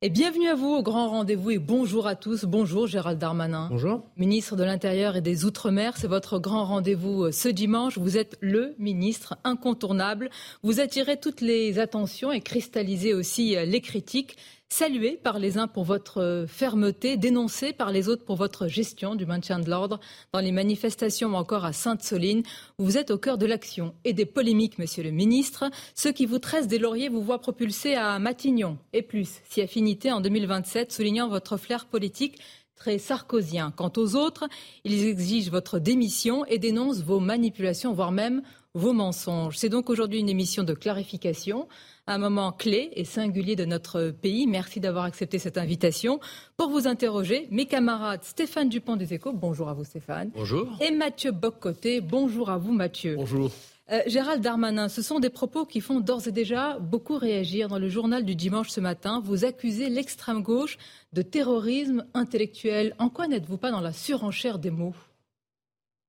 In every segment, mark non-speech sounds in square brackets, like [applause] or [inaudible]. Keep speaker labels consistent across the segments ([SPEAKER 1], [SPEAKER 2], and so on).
[SPEAKER 1] Et bienvenue à vous au grand rendez-vous et bonjour à tous. Bonjour Gérald Darmanin.
[SPEAKER 2] Bonjour.
[SPEAKER 1] Ministre de l'Intérieur et des Outre-mer, c'est votre grand rendez-vous euh, ce dimanche. Vous êtes le ministre incontournable. Vous attirez toutes les attentions et cristallisez aussi euh, les critiques. Salué par les uns pour votre euh, fermeté, dénoncé par les autres pour votre gestion du maintien de l'ordre dans les manifestations ou encore à Sainte-Soline. Vous êtes au cœur de l'action et des polémiques, monsieur le ministre. Ceux qui vous tressent des lauriers vous voient propulser à Matignon et plus, si affinité en 2027, soulignant votre flair politique très sarkozien. Quant aux autres, ils exigent votre démission et dénoncent vos manipulations, voire même vos mensonges. C'est donc aujourd'hui une émission de clarification un moment clé et singulier de notre pays. Merci d'avoir accepté cette invitation. Pour vous interroger, mes camarades Stéphane Dupont des Échos, bonjour à vous Stéphane.
[SPEAKER 2] Bonjour.
[SPEAKER 1] Et Mathieu Boccoté, bonjour à vous Mathieu.
[SPEAKER 2] Bonjour.
[SPEAKER 1] Euh, Gérald Darmanin, ce sont des propos qui font d'ores et déjà beaucoup réagir. Dans le journal du dimanche ce matin, vous accusez l'extrême gauche de terrorisme intellectuel. En quoi n'êtes-vous pas dans la surenchère des mots?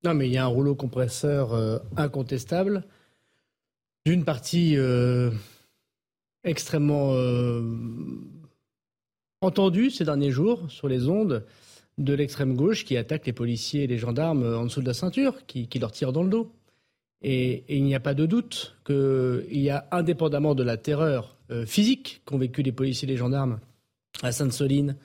[SPEAKER 2] Non, mais il y a un rouleau compresseur euh, incontestable d'une partie euh, extrêmement euh, entendue ces derniers jours sur les ondes de l'extrême gauche qui attaque les policiers et les gendarmes en dessous de la ceinture, qui, leur tire dans le dos. Et, il n'y a pas de doute qu'il y a, indépendamment de la terreur physique qu'ont vécu les policiers et les gendarmes à Sainte-Soline,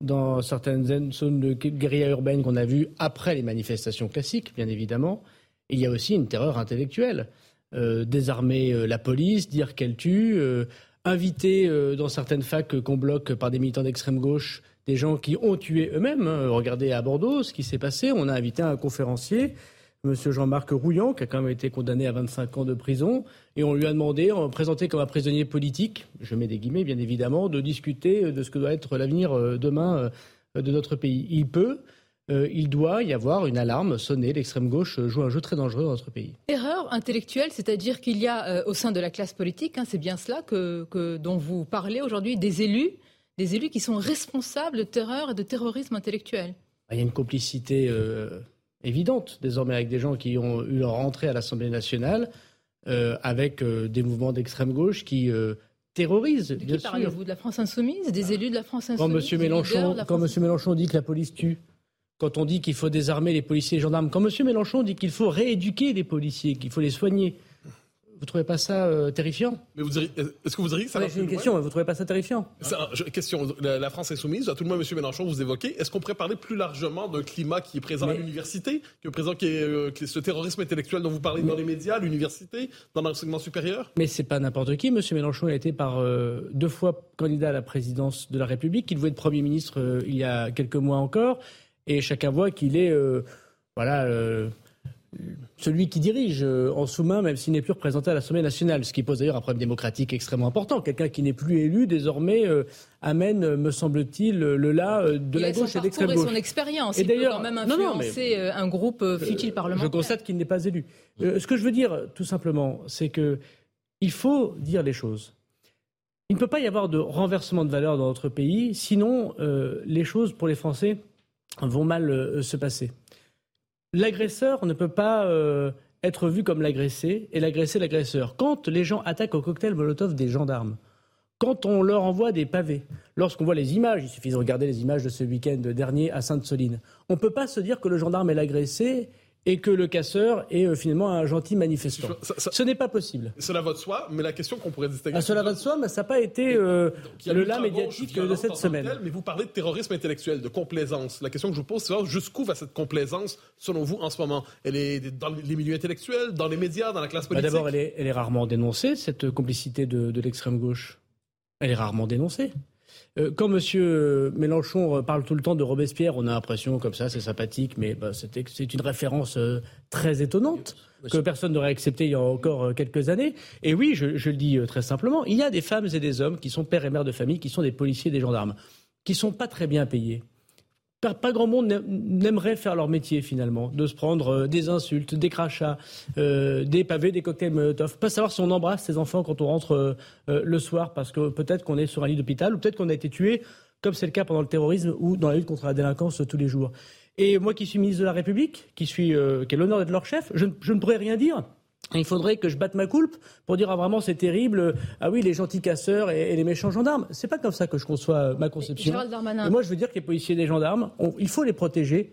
[SPEAKER 2] dans certaines zones de guérilla urbaine qu'on a vues après les manifestations classiques, bien évidemment, il y a aussi une terreur intellectuelle. Euh, désarmer euh, la police, dire qu'elle tue, euh, inviter dans certaines facs qu'on bloque par des militants d'extrême gauche des gens qui ont tué eux-mêmes. hein. Regardez à Bordeaux ce qui s'est passé. On a invité un conférencier, Monsieur Jean-Marc Rouillant, qui a quand même été condamné à 25 ans de prison, et on lui a demandé, en présenté comme un prisonnier politique, je mets des guillemets bien évidemment, de discuter de ce que doit être l'avenir euh, demain euh, de notre pays. Il peut, euh, il doit y avoir une alarme sonnée. L'extrême gauche joue un jeu très dangereux dans notre pays.
[SPEAKER 1] Erreur intellectuelle, c'est-à-dire qu'il y a euh, au sein de la classe politique, hein, c'est bien cela que, que- dont vous parlez aujourd'hui, des élus, des élus qui sont responsables de terreur et de terrorisme intellectuel.
[SPEAKER 2] Il y a une complicité euh, évidente désormais avec des gens qui ont eu leur entrée à l'Assemblée nationale, euh, avec euh, des mouvements d'extrême gauche qui euh, terrorisent,
[SPEAKER 1] De qui parlez-vous? De la France insoumise? Des élus de la France insoumise
[SPEAKER 2] Quand M.
[SPEAKER 1] des leaders
[SPEAKER 2] Mélenchon, quand
[SPEAKER 1] France
[SPEAKER 2] Monsieur Mélenchon dit que la police tue, quand on dit qu'il faut désarmer les policiers et gendarmes, quand M. Mélenchon dit qu'il faut rééduquer les policiers, qu'il faut les soigner, vous trouvez pas ça euh, terrifiant?
[SPEAKER 3] Mais vous diriez- est-ce que vous diriez que ça
[SPEAKER 2] Ouais,
[SPEAKER 3] plus
[SPEAKER 2] une
[SPEAKER 3] loin
[SPEAKER 2] question, vous trouvez pas ça terrifiant?
[SPEAKER 3] C'est un- je- question. La, la France insoumise, à tout le moins, M. Mélenchon, vous évoquez. Est-ce qu'on pourrait parler plus largement d'un climat qui est présent à
[SPEAKER 2] Mais-
[SPEAKER 3] l'université, que présent qui est, euh, qui est ce terrorisme intellectuel dont vous parlez dans les médias, à l'université, dans l'enseignement supérieur?
[SPEAKER 2] Mais c'est pas n'importe qui. Monsieur Mélenchon a été par euh, deux fois candidat à la présidence de la République. Il voulait être Premier ministre euh, il y a quelques mois encore. Et chacun voit qu'il est euh, voilà, euh, celui qui dirige euh, en sous-main, même s'il n'est plus représenté à l'Assemblée nationale. Ce qui pose d'ailleurs un problème démocratique extrêmement important. Quelqu'un qui n'est plus élu, désormais, euh, amène, euh, me semble-t-il, le là euh, de
[SPEAKER 1] Il
[SPEAKER 2] la gauche et de
[SPEAKER 1] parcours
[SPEAKER 2] l'extrême
[SPEAKER 1] et
[SPEAKER 2] gauche.
[SPEAKER 1] son expérience.
[SPEAKER 2] Et
[SPEAKER 1] Il peut
[SPEAKER 2] d'ailleurs-
[SPEAKER 1] quand même
[SPEAKER 2] non, non,
[SPEAKER 1] influencer un groupe euh, futile parlementaire.
[SPEAKER 2] Je constate qu'il n'est pas élu. Ce que je veux dire, tout simplement, c'est que il faut dire les choses. Il ne peut pas y avoir de renversement de valeur dans notre pays, sinon les choses pour les Français vont mal se passer. L'agresseur ne peut pas euh, être vu comme l'agressé et l'agressé l'agresseur. Quand les gens attaquent au cocktail Molotov des gendarmes, quand on leur envoie des pavés, lorsqu'on voit les images, il suffit de regarder les images de ce week-end dernier à Sainte-Soline, on ne peut pas se dire que le gendarme est l'agressé et que le casseur est euh, finalement un gentil manifestant.
[SPEAKER 3] Ça- ça-
[SPEAKER 2] Ce n'est pas possible.
[SPEAKER 3] Cela va de soi, mais la question qu'on pourrait distinguer.
[SPEAKER 2] À cela va de soi, mais ça n'a pas été euh, le là médiatique de cette semaine.
[SPEAKER 3] mais vous parlez de terrorisme intellectuel, de complaisance. La question que je vous pose, c'est jusqu'où va cette complaisance, selon vous, en ce moment Elle est dans les milieux intellectuels, dans les médias, dans la classe
[SPEAKER 2] Bah,
[SPEAKER 3] politique
[SPEAKER 2] D'abord, elle est, elle est rarement dénoncée, cette complicité de, de l'extrême gauche. Elle est rarement dénoncée. Euh, quand M. Mélenchon parle tout le temps de Robespierre, on a l'impression comme ça, c'est sympathique, mais bah, c'est une référence euh, très étonnante que personne n'aurait accepté il y a encore quelques années. Et oui, je, je, le dis très simplement, il y a des femmes et des hommes qui sont pères et mères de famille, qui sont des policiers et des gendarmes, qui sont pas très bien payés pas grand monde n'aimerait faire leur métier finalement, de se prendre euh, des insultes, des crachats, euh, des pavés, des cocktails Molotov. Pas savoir si on embrasse ses enfants quand on rentre euh, le soir parce que peut-être qu'on est sur un lit d'hôpital ou peut-être qu'on a été tué, comme c'est le cas pendant le terrorisme ou dans la lutte contre la délinquance tous les jours. Et moi qui suis ministre de la République, qui, suis, qui ai l'honneur d'être leur chef, je ne pourrais rien dire il faudrait que je batte ma coulpe pour dire ah vraiment c'est terrible. Ah oui les gentils casseurs et, les méchants gendarmes. C'est pas comme ça que je conçois ma conception. Et moi je veux dire que les policiers et les gendarmes il faut les protéger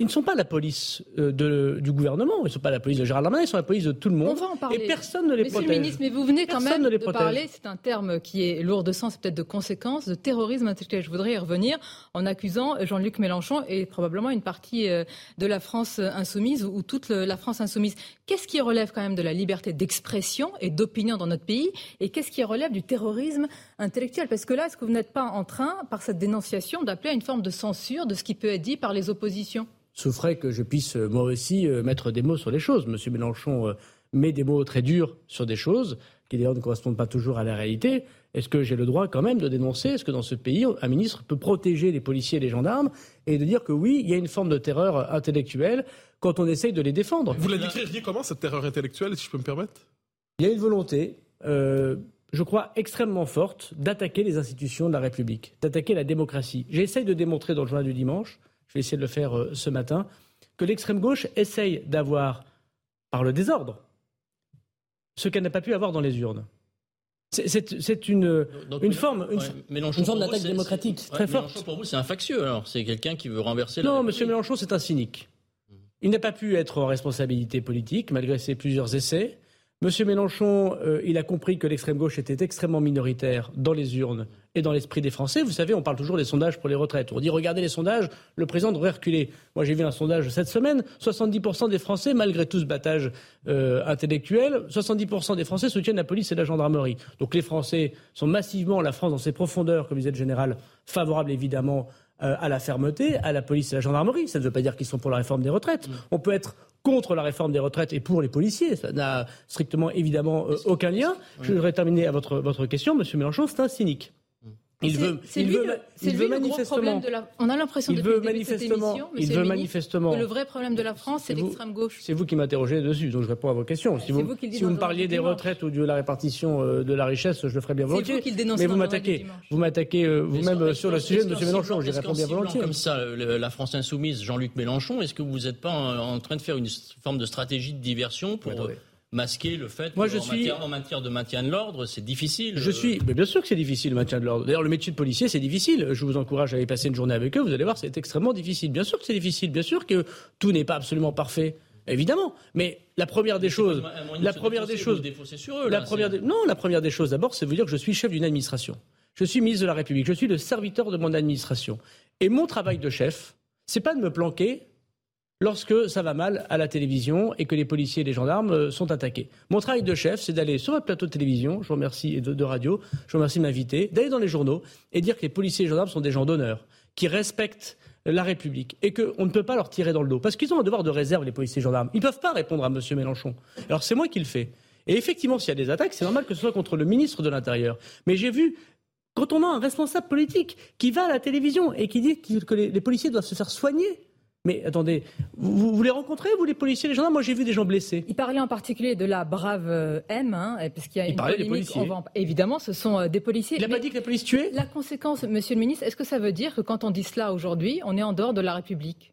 [SPEAKER 2] ils ne sont pas la police euh, de, du gouvernement, ils ne sont pas la police de Gérald Darmanin, ils sont la police de tout le monde.
[SPEAKER 1] On va en parler.
[SPEAKER 2] Et personne ne les
[SPEAKER 1] Monsieur
[SPEAKER 2] protège.
[SPEAKER 1] le ministre, mais vous venez quand même de parler, c'est un terme qui est lourd de sens, peut-être de conséquences, de terrorisme intellectuel. Je voudrais y revenir en accusant Jean-Luc Mélenchon et probablement une partie euh, de la France insoumise ou toute la France insoumise. Qu'est-ce qui relève quand même de la liberté d'expression et d'opinion dans notre pays et qu'est-ce qui relève du terrorisme intellectuel? Parce que là, est-ce que vous n'êtes pas en train, par cette dénonciation, d'appeler à une forme de censure de ce qui peut être dit par les oppositions?
[SPEAKER 2] Souffrait que je puisse euh, moi aussi euh, mettre des mots sur les choses. Monsieur Mélenchon euh, met des mots très durs sur des choses qui d'ailleurs ne correspondent pas toujours à la réalité. Est-ce que j'ai le droit quand même de dénoncer? Est-ce que dans ce pays, un ministre peut protéger les policiers et les gendarmes et de dire que oui, il y a une forme de terreur intellectuelle quand on essaye de les défendre?
[SPEAKER 3] Vous la décririez comment cette terreur intellectuelle, si je peux me permettre?
[SPEAKER 2] Il y a une volonté. je crois, extrêmement forte d'attaquer les institutions de la République, d'attaquer la démocratie. J'essaye de démontrer dans le journal du dimanche je vais essayer de le faire euh, ce matin, que l'extrême gauche essaye d'avoir, par le désordre, ce qu'elle n'a pas pu avoir dans les urnes. C'est une, une forme, une, forme d'attaque démocratique très forte.
[SPEAKER 4] Mélenchon, pour vous, c'est un factieux, alors C'est quelqu'un qui veut renverser
[SPEAKER 2] la. Non, M. Mélenchon, c'est un cynique. Il n'a pas pu être en responsabilité politique, malgré ses plusieurs essais. Monsieur Mélenchon, euh, il a compris que l'extrême gauche était extrêmement minoritaire dans les urnes et dans l'esprit des Français. Vous savez, on parle toujours des sondages pour les retraites. On dit regardez les sondages, le président devrait reculer. Moi, j'ai vu un sondage cette semaine 70% des Français, malgré tout ce battage euh, intellectuel, 70% des Français soutiennent la police et la gendarmerie. Donc les Français sont massivement, la France dans ses profondeurs, comme disait le général, favorable évidemment euh, à la fermeté, à la police et à la gendarmerie. Ça ne veut pas dire qu'ils sont pour la réforme des retraites. On peut être contre la réforme des retraites et pour les policiers. Ça n'a strictement évidemment euh, aucun lien. Je voudrais terminer à votre, votre question. Monsieur Mélenchon, c'est un cynique.
[SPEAKER 1] Il veut, il veut, il veut manifestement. De la, on a l'impression
[SPEAKER 2] il veut manifestement, émission, il veut manifestement
[SPEAKER 1] que le vrai problème de la France, c'est l'extrême gauche.
[SPEAKER 2] C'est vous qui m'interrogez dessus, donc je réponds à vos questions. Si vous, vous, si vous me parliez des retraites ou de la répartition euh, de la richesse, je le ferais bien volontiers. Mais vous m'attaquez, vous m'attaquez euh, vous-même sur le sujet de M. Mélenchon. J'y réponds bien volontiers.
[SPEAKER 4] Comme ça, la France insoumise, Jean-Luc Mélenchon, est-ce que vous n'êtes pas en train de faire une forme de stratégie de diversion pour masquer le fait Moi, je suis... en matière de maintien de l'ordre, c'est difficile.
[SPEAKER 2] Je suis, mais bien sûr que c'est difficile le maintien de l'ordre. D'ailleurs, le métier de policier, c'est difficile. Je vous encourage à aller passer une journée avec eux. Vous allez voir, c'est extrêmement difficile. Bien sûr que c'est difficile. Bien sûr que tout n'est pas absolument parfait. Évidemment, mais la première des choses, la première des choses, la première non, la première des choses d'abord, c'est vous dire que je suis chef d'une administration. Je suis ministre de la République. Je suis le serviteur de mon administration. Et mon travail de chef, c'est pas de me planquer lorsque ça va mal à la télévision et que les policiers et les gendarmes euh, sont attaqués. Mon travail de chef, c'est d'aller sur un plateau de télévision, je remercie, et de, radio, je vous remercie de m'inviter, d'aller dans les journaux et dire que les policiers et les gendarmes sont des gens d'honneur, qui respectent la République et qu'on ne peut pas leur tirer dans le dos. Parce qu'ils ont un devoir de réserve, les policiers et les gendarmes. Ils ne peuvent pas répondre à M. Mélenchon. Alors c'est moi qui le fais. Et effectivement, s'il y a des attaques, c'est normal que ce soit contre le ministre de l'Intérieur. Mais j'ai vu quand on a un responsable politique qui va à la télévision et qui dit que les policiers doivent se faire soigner mais attendez, vous, vous les rencontrez, vous, les policiers, les gendarmes? Moi, j'ai vu des gens blessés.
[SPEAKER 1] Il parlait en particulier de la brave euh, M, hein, parce qu'il y a
[SPEAKER 2] Il
[SPEAKER 1] une
[SPEAKER 2] des policiers.
[SPEAKER 1] Évidemment, ce sont euh, des policiers.
[SPEAKER 2] Il n'a pas dit que la police tuait
[SPEAKER 1] La conséquence, monsieur le ministre, est-ce que ça veut dire que quand on dit cela aujourd'hui, on est en dehors de la République?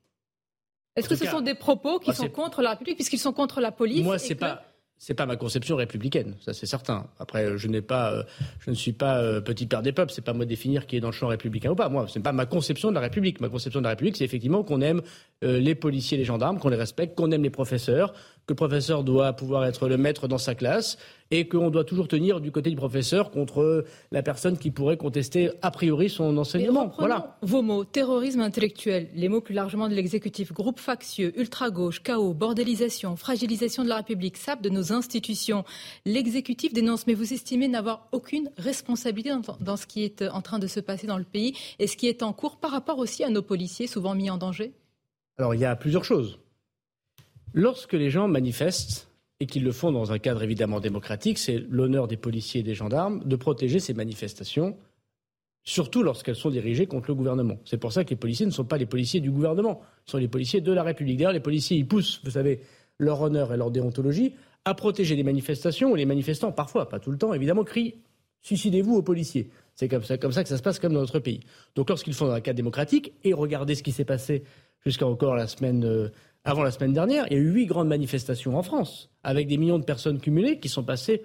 [SPEAKER 1] Est-ce que ce sont des propos qui sont contre la République, puisqu'ils sont contre la police
[SPEAKER 2] Moi, c'est pas c'est pas ma conception républicaine, ça c'est certain. Après, je n'ai pas, euh, je ne suis pas euh, petit père des peuples, c'est pas moi définir qui est dans le champ républicain ou pas. Moi, c'est pas ma conception de la République. Ma conception de la République, c'est effectivement qu'on aime euh, les policiers, les gendarmes, qu'on les respecte, qu'on aime les professeurs, que le professeur doit pouvoir être le maître dans sa classe et qu'on doit toujours tenir du côté du professeur contre la personne qui pourrait contester a priori son enseignement.
[SPEAKER 1] Voilà. Vos mots, terrorisme intellectuel, les mots plus largement de l'exécutif, groupe factieux, ultra-gauche, chaos, bordélisation, fragilisation de la République, sable de nos institutions. L'exécutif dénonce, mais vous estimez n'avoir aucune responsabilité dans, dans ce qui est en train de se passer dans le pays et ce qui est en cours par rapport aussi à nos policiers souvent mis en danger?
[SPEAKER 2] Alors il y a plusieurs choses. Lorsque les gens manifestent, et qu'ils le font dans un cadre évidemment démocratique, c'est l'honneur des policiers et des gendarmes de protéger ces manifestations, surtout lorsqu'elles sont dirigées contre le gouvernement. C'est pour ça que les policiers ne sont pas les policiers du gouvernement, ce sont les policiers de la République. D'ailleurs, les policiers, ils poussent, vous savez, leur honneur et leur déontologie à protéger les manifestations où les manifestants, parfois, pas tout le temps, évidemment, crient Suicidez-vous aux policiers. C'est comme ça, que ça se passe comme dans notre pays. Donc lorsqu'ils font dans un cadre démocratique, et regardez ce qui s'est passé jusqu'à encore la semaine euh, avant la semaine dernière, il y a eu huit grandes manifestations en France, avec des millions de personnes cumulées qui sont passées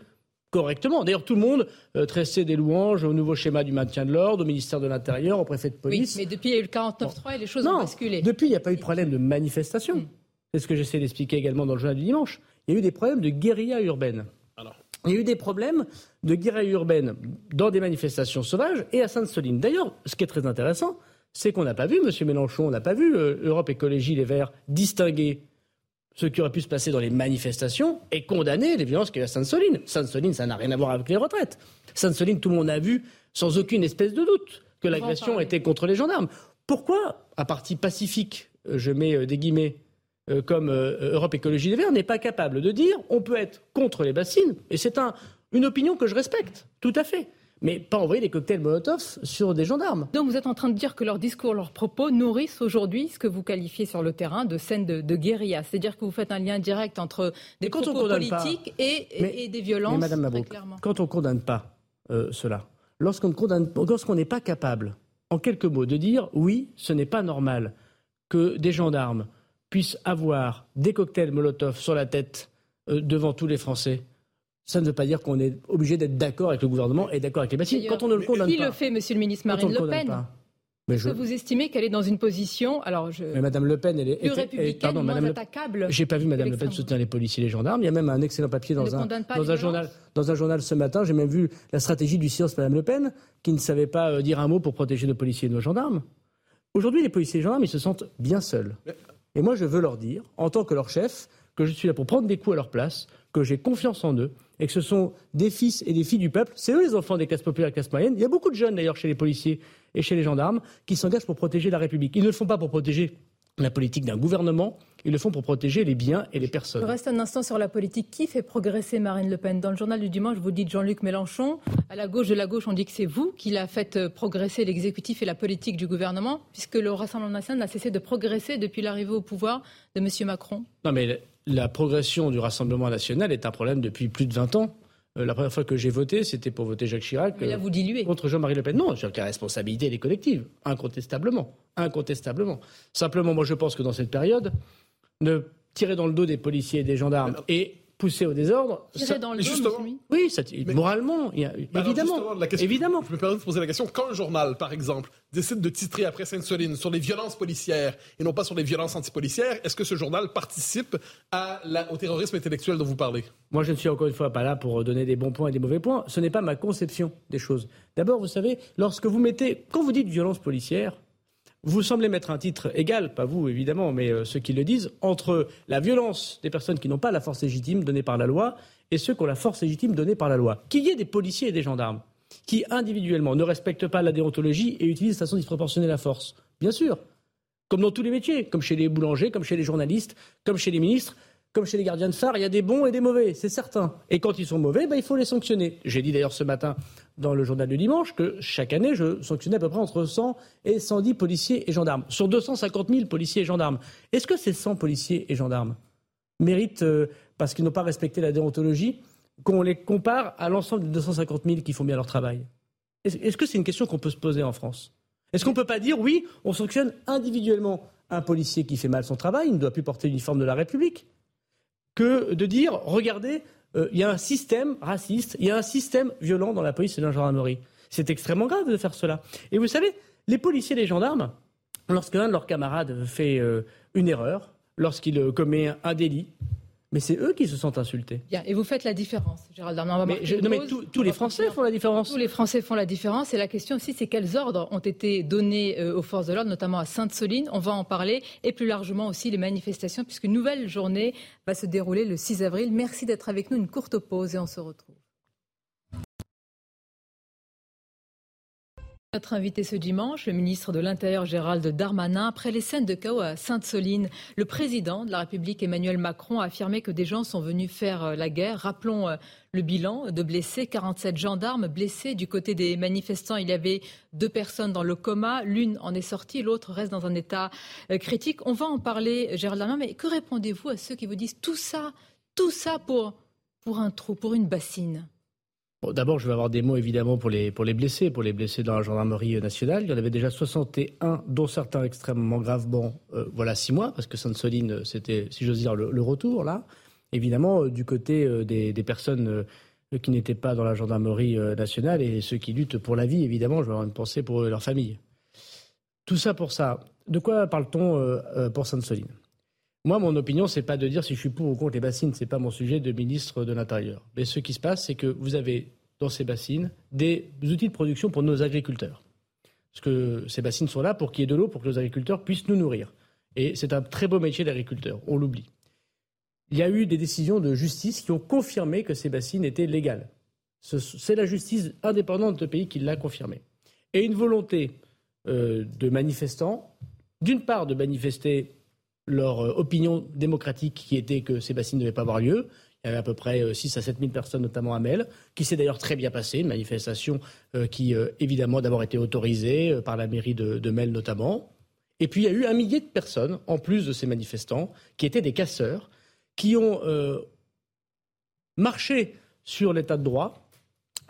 [SPEAKER 2] correctement. D'ailleurs, tout le monde euh, tressait des louanges au nouveau schéma du maintien de l'ordre, au ministère de l'Intérieur, au préfet de police.
[SPEAKER 1] Oui, mais depuis, il y a eu le 49.3 et les choses ont basculé.
[SPEAKER 2] Depuis, il n'y a pas eu de problème de manifestation. Mm. C'est ce que j'essaie d'expliquer également dans le journal du dimanche. Il y a eu des problèmes de guérilla urbaine. Il y a eu des problèmes de guérilla urbaine dans des manifestations sauvages et à Sainte-Soline. D'ailleurs, ce qui est très intéressant, c'est qu'on n'a pas vu, M. Mélenchon, on n'a pas vu euh, Europe Écologie Les Verts distinguer ce qui aurait pu se passer dans les manifestations et condamner les violences qu'il y a à Sainte-Soline. Sainte-Soline, ça n'a rien à voir avec les retraites. Sainte-Soline, tout le monde a vu, sans aucune espèce de doute, que l'agression était contre les gendarmes. Pourquoi un parti pacifique, euh, je mets euh, des guillemets, comme Europe Écologie Les Verts, n'est pas capable de dire on peut être contre les bassines Et c'est une opinion que je respecte, tout à fait mais pas envoyer des cocktails Molotov sur des gendarmes.
[SPEAKER 1] Donc vous êtes en train de dire que leurs discours, leurs propos nourrissent aujourd'hui ce que vous qualifiez sur le terrain de scène de, guérilla. C'est-à-dire que vous faites un lien direct entre des propos politiques et, des violences. Mais
[SPEAKER 2] Madame Mabrouk, quand on ne condamne pas euh, cela, lorsqu'on n'est pas capable, en quelques mots, de dire oui, ce n'est pas normal que des gendarmes puissent avoir des cocktails Molotov sur la tête euh, devant tous les Français, ça ne veut pas dire qu'on est obligé d'être d'accord avec le gouvernement et d'accord avec les bâtiments. Quand on ne le condamne
[SPEAKER 1] qui
[SPEAKER 2] pas.
[SPEAKER 1] Qui le fait, Monsieur le ministre Marine Le, Pen Est-ce que vous estimez qu'elle est dans une position, alors je,
[SPEAKER 2] mais Madame Le Pen, elle est
[SPEAKER 1] plus républicaine, pardon, moins Madame attaquable.
[SPEAKER 2] J'ai pas vu Madame Le Pen soutenir les policiers et les gendarmes. Il y a même un excellent papier dans un dans un journal dans un journal ce matin. J'ai même vu la stratégie du silence Madame Le Pen, qui ne savait pas euh, dire un mot pour protéger nos policiers et nos gendarmes. Aujourd'hui, les policiers et les gendarmes, ils se sentent bien seuls. Et moi, je veux leur dire, en tant que leur chef, que je suis là pour prendre des coups à leur place, que j'ai confiance en eux et que ce sont des fils et des filles du peuple. C'est eux les enfants des classes populaires et des classes moyennes. Il y a beaucoup de jeunes d'ailleurs chez les policiers et chez les gendarmes qui s'engagent pour protéger la République. Ils ne le font pas pour protéger la politique d'un gouvernement, ils le font pour protéger les biens et les personnes.
[SPEAKER 1] Je reste un instant sur la politique. Qui fait progresser Marine Le Pen? Dans le journal du dimanche, vous dites Jean-Luc Mélenchon. À la gauche de la gauche, on dit que c'est vous qui l'a fait euh, progresser l'exécutif et la politique du gouvernement, puisque le Rassemblement national n'a cessé de progresser depuis l'arrivée au pouvoir de M. Macron.
[SPEAKER 2] Non, mais la progression du Rassemblement national est un problème depuis plus de 20 ans. Euh, la première fois que j'ai voté, c'était pour voter Jacques Chirac
[SPEAKER 1] là, vous diluez.
[SPEAKER 2] contre Jean-Marie Le Pen. Non, je la responsabilité des collectives, incontestablement. Incontestablement. Simplement, moi, je pense que dans cette période, ne tirer dans le dos des policiers et des gendarmes et pousser au désordre.
[SPEAKER 1] Tirer dans le dos,
[SPEAKER 2] Oui, ça, moralement, il y a, évidemment. La question, évidemment.
[SPEAKER 3] Je me permets de poser la question. Quand un journal, par exemple, décide de titrer après Sainte-Soline sur les violences policières et non pas sur les violences antipolicières, est-ce que ce journal participe à la, au terrorisme intellectuel dont vous parlez?
[SPEAKER 2] Moi, je ne suis encore une fois pas là pour donner des bons points et des mauvais points. Ce n'est pas ma conception des choses. D'abord, vous savez, lorsque vous mettez, quand vous dites violence policière, vous semblez mettre un titre égal, pas vous évidemment, mais euh, ceux qui le disent, entre la violence des personnes qui n'ont pas la force légitime donnée par la loi et ceux qui ont la force légitime donnée par la loi. Qu'il y ait des policiers et des gendarmes qui individuellement ne respectent pas la déontologie et utilisent de façon disproportionnée la force. Bien sûr, comme dans tous les métiers, comme chez les boulangers, comme chez les journalistes, comme chez les ministres, comme chez les gardiens de phare, il y a des bons et des mauvais, c'est certain. Et quand ils sont mauvais, ben, il faut les sanctionner. J'ai dit d'ailleurs ce matin dans le journal du dimanche que chaque année, je sanctionnais à peu près entre 100 et 110 policiers et gendarmes, sur 250 000 policiers et gendarmes. Est-ce que ces 100 policiers et gendarmes méritent, euh, parce qu'ils n'ont pas respecté la déontologie, qu'on les compare à l'ensemble des 250 000 qui font bien leur travail? Est-ce que c'est une question qu'on peut se poser en France? Est-ce qu'on ne peut pas dire, oui, on sanctionne individuellement un policier qui fait mal son travail, il ne doit plus porter l'uniforme de la République? Que de dire regardez, euh, il y a un système raciste, il y a un système violent dans la police et dans la gendarmerie. C'est extrêmement grave de faire cela. Et vous savez, les policiers et les gendarmes, lorsqu'un de leurs camarades fait euh, une erreur, lorsqu'il euh, commet un délit, mais c'est eux qui se sentent insultés.
[SPEAKER 1] Bien, et vous faites la différence, Gérald Darmanin.
[SPEAKER 2] Mais, non, mais tous les Français font la différence.
[SPEAKER 1] Tous les Français font la différence. Et la question aussi, c'est quels ordres ont été donnés euh, aux forces de l'ordre, notamment à Sainte-Soline. On va en parler. Et plus largement aussi les manifestations, puisqu'une nouvelle journée va se dérouler le 6 avril. Merci d'être avec nous. Une courte pause et on se retrouve. Notre invité ce dimanche, le ministre de l'Intérieur Gérald Darmanin, après les scènes de chaos à Sainte-Soline, le président de la République Emmanuel Macron a affirmé que des gens sont venus faire euh, la guerre. Rappelons euh, le bilan de blessés, 47 gendarmes blessés. Du côté des manifestants, il y avait deux personnes dans le coma. L'une en est sortie, l'autre reste dans un état euh, critique. On va en parler, Gérald Darmanin, mais que répondez-vous à ceux qui vous disent tout ça, tout ça pour, pour un trou, pour une bassine?
[SPEAKER 2] D'abord, je vais avoir des mots évidemment pour les, pour les blessés, pour les blessés dans la gendarmerie nationale. Il y en avait déjà 61, dont certains extrêmement graves. Bon, euh, voilà six mois, parce que Sainte-Soline, c'était, si j'ose dire, le, retour là. Évidemment, euh, du côté euh, des, des, personnes qui n'étaient pas dans la gendarmerie nationale et ceux qui luttent pour la vie, évidemment, je vais avoir une pensée pour leur famille. Tout ça pour ça. De quoi parle-t-on pour Sainte-Soline? Moi, mon opinion, c'est pas de dire si je suis pour ou contre les bassines, c'est pas mon sujet de ministre de l'Intérieur. Mais ce qui se passe, c'est que vous avez dans ces bassines des outils de production pour nos agriculteurs. Parce que ces bassines sont là pour qu'il y ait de l'eau, pour que nos agriculteurs puissent nous nourrir. Et c'est un très beau métier d'agriculteur, on l'oublie. Il y a eu des décisions de justice qui ont confirmé que ces bassines étaient légales. C'est la justice indépendante de pays qui l'a confirmé. Et une volonté euh, de manifestants, d'une part de manifester leur euh, opinion démocratique qui était que ces bassines ne devaient pas avoir lieu. Il y avait à peu près 6 euh, à 7 000 personnes, notamment à Mel, qui s'est d'ailleurs très bien passée, une manifestation euh, qui, évidemment, d'abord été autorisée par la mairie de, Mel notamment. Et puis il y a eu un millier de personnes, en plus de ces manifestants, qui étaient des casseurs, qui ont marché sur l'état de droit,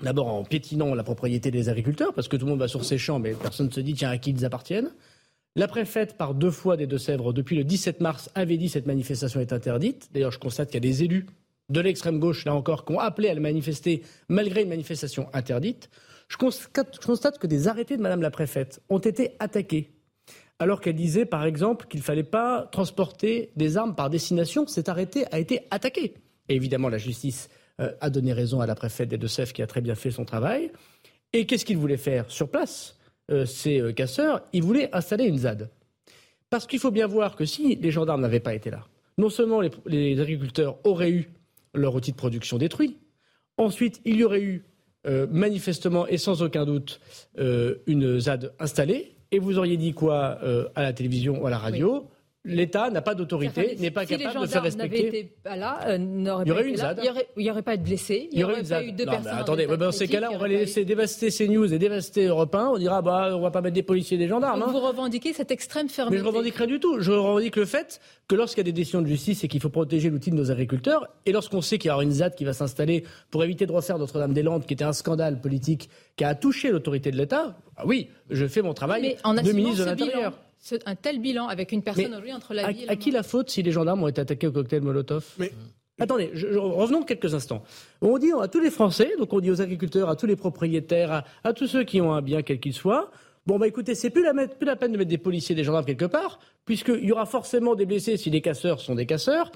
[SPEAKER 2] d'abord en piétinant la propriété des agriculteurs, parce que tout le monde va sur ses champs, mais personne ne se dit, tiens, à qui ils appartiennent. La préfète, par deux fois des Deux-Sèvres, depuis le 17 mars, avait dit que cette manifestation est interdite. D'ailleurs, je constate qu'il y a des élus de l'extrême gauche, là encore, qui ont appelé à la manifester malgré une manifestation interdite. Je constate, que des arrêtés de Madame la préfète ont été attaqués. Alors qu'elle disait, par exemple, qu'il ne fallait pas transporter des armes par destination. Cet arrêté a été attaqué. Évidemment, la justice euh, a donné raison à la préfète des Deux-Sèvres qui a très bien fait son travail. Et qu'est-ce qu'il voulait faire sur place? Euh, ces euh, casseurs, ils voulaient installer une ZAD. Parce qu'il faut bien voir que si les gendarmes n'avaient pas été là, non seulement les, agriculteurs auraient eu leur outil de production détruit, ensuite il y aurait eu euh, manifestement et sans aucun doute une ZAD installée, et vous auriez dit quoi à la télévision ou à la radio? L'État n'a pas d'autorité, n'est pas capable de faire respecter.
[SPEAKER 1] Là, euh, il y aurait eu une ZAD. Il n'y aurait, pas de blessés.
[SPEAKER 2] Il y aurait, pas eu deux personnes. attendez, dans ces cas-là, on va les laisser dévaster ces news et dévaster Europe 1. On dira, bah, on va pas mettre des policiers et des gendarmes.
[SPEAKER 1] Hein. Vous revendiquez cette extrême fermeté.
[SPEAKER 2] Mais je revendique rien du tout. Je revendique le fait que lorsqu'il y a des décisions de justice et qu'il faut protéger l'outil de nos agriculteurs, et lorsqu'on sait qu'il y aura une ZAD qui va s'installer pour éviter de refaire Notre-Dame-des-Landes, qui était un scandale politique qui a touché l'autorité de l'État, ah oui, je fais mon travail de ministre de l'Intérieur
[SPEAKER 1] un tel bilan avec une personne aujourd'hui entre la vie
[SPEAKER 2] et À qui la faute si les gendarmes ont été attaqués au cocktail Molotov Mais... Attendez, revenons quelques instants. On dit à tous les Français, donc on dit aux agriculteurs, à tous les propriétaires, à, tous ceux qui ont un bien quel qu'il soit, bon bah écoutez, c'est plus la, plus la peine de mettre des policiers, des gendarmes quelque part, puisqu'il y aura forcément des blessés si les casseurs sont des casseurs,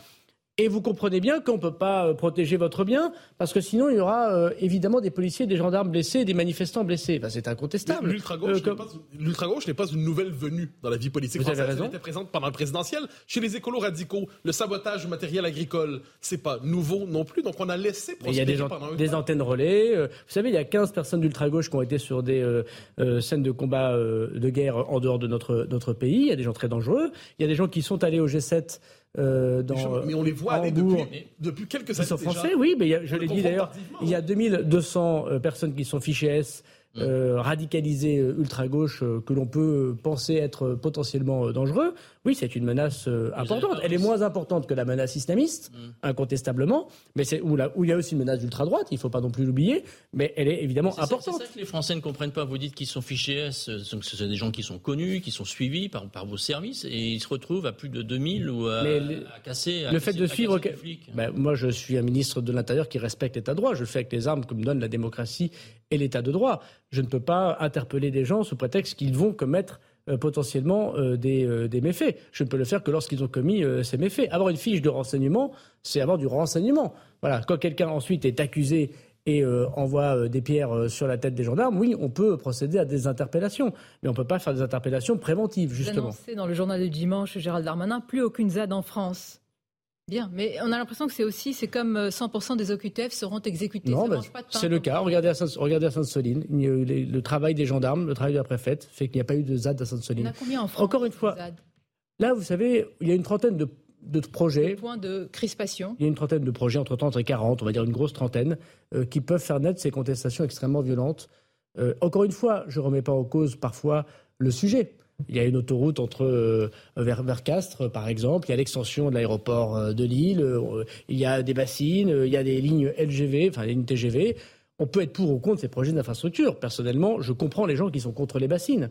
[SPEAKER 2] et vous comprenez bien qu'on ne peut pas euh, protéger votre bien, parce que sinon il y aura euh, évidemment des policiers, des gendarmes blessés, des manifestants blessés. c'est incontestable.
[SPEAKER 3] L'ultra-gauche euh, n'est pas, une nouvelle venue dans la vie politique
[SPEAKER 2] vous
[SPEAKER 3] française.
[SPEAKER 2] Elle
[SPEAKER 3] était présente pendant le présidentiel. Chez les écolos radicaux, le sabotage matériel agricole, c'est pas nouveau non plus. Donc on a laissé
[SPEAKER 2] Il y a des, pendant des antennes relais. vous savez, il y a 15 personnes d'ultra-gauche qui ont été sur des scènes de combat de guerre en dehors de notre, notre pays. Il y a des gens très dangereux. Il y a des gens qui sont allés au G7 euh, dans,
[SPEAKER 3] mais on les voit aller depuis, depuis quelques années. Ils sont
[SPEAKER 2] français, oui, mais je l'ai dit d'ailleurs, il y a 2200 euh, personnes qui sont fichées S euh, radicalisés euh, ultra-gauche euh, que l'on peut penser être potentiellement dangereux, oui, c'est une menace importante. Elle est moins importante que la menace islamiste, mm. incontestablement, mais c'est où, où, il y a aussi une menace d'ultra-droite, il ne faut pas non plus l'oublier, mais elle est évidemment importante.
[SPEAKER 4] C'est ça que les Français ne comprennent pas. Vous dites qu'ils sont fichés S, ce sont des gens qui sont connus, qui sont suivis par, par vos services, et ils se retrouvent à plus de 2000 ou à, à casser.
[SPEAKER 2] le fait de suivre. Ben, moi, je suis un ministre de l'Intérieur qui respecte l'État de droit. Je le fais avec les armes que me donne la démocratie et l'État de droit. Je ne peux pas interpeller des gens sous prétexte qu'ils vont commettre potentiellement des, des, méfaits. Je ne peux le faire que lorsqu'ils ont commis ces méfaits. Avoir une fiche de renseignement, c'est avoir du renseignement. Voilà. Quand quelqu'un ensuite est accusé et euh, envoie euh, des pierres euh, sur la tête des gendarmes, oui, on peut procéder à des interpellations. Mais on ne peut pas faire des interpellations préventives, justement.
[SPEAKER 1] Vous dans le journal du dimanche, Gérald Darmanin, plus aucune ZAD en France. Bien, mais on a l'impression que c'est aussi, c'est comme 100% des OQTF seront exécutés.
[SPEAKER 2] Non, bah, c'est le cas. Regardez à, Sainte-Soline, le travail des gendarmes, le travail de la préfète fait qu'il n'y a pas eu de ZAD à Sainte-Soline.
[SPEAKER 1] Combien en France
[SPEAKER 2] Encore une fois, là, vous savez, il y a une trentaine de de projets.
[SPEAKER 1] Point de crispation.
[SPEAKER 2] Il y a une trentaine de projets, entre 30 et 40, on va dire une grosse trentaine, euh, qui peuvent faire naître ces contestations extrêmement violentes. Euh, encore une fois, je ne remets pas en cause parfois le sujet. Il y a une autoroute entre euh, vers, Castres, par exemple. Il y a l'extension de l'aéroport de Lille. il y a des bassines. il y a des lignes LGV, enfin des lignes TGV. On peut être pour ou contre ces projets d'infrastructure. Personnellement, je comprends les gens qui sont contre les bassines.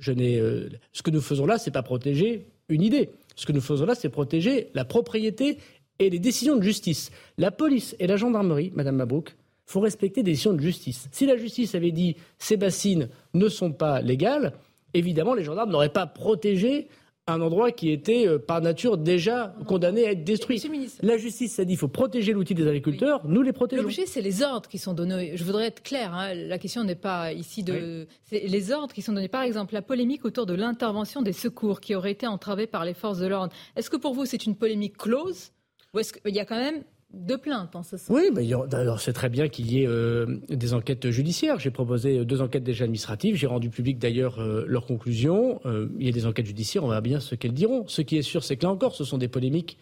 [SPEAKER 2] Ce que nous faisons là, c'est pas protéger une idée. Ce que nous faisons là, c'est protéger la propriété et les décisions de justice. La police et la gendarmerie, Madame Mabrouk, faut respecter des décisions de justice. Si la justice avait dit ces bassines ne sont pas légales, évidemment, les gendarmes n'auraient pas protégé un endroit qui était euh, par nature déjà condamné à être détruit. La justice a dit qu'il faut protéger l'outil des agriculteurs, nous les protégeons.
[SPEAKER 1] L'objet, c'est les ordres qui sont donnés. Je voudrais être clair, hein. la question n'est pas ici de... C'est les ordres qui sont donnés. Par exemple, la polémique autour de l'intervention des secours qui aurait été entravée par les forces de l'ordre. Est-ce que pour vous, c'est une polémique close ou est-ce qu'il y a quand même de plaintes en ce sens.
[SPEAKER 2] Oui, mais alors c'est très bien qu'il y ait euh, des enquêtes judiciaires. J'ai proposé deux enquêtes déjà administratives. J'ai rendu public d'ailleurs euh, leurs conclusions. Euh, il y a des enquêtes judiciaires. On verra bien ce qu'elles diront. Ce qui est sûr, c'est que là encore, ce sont des polémiques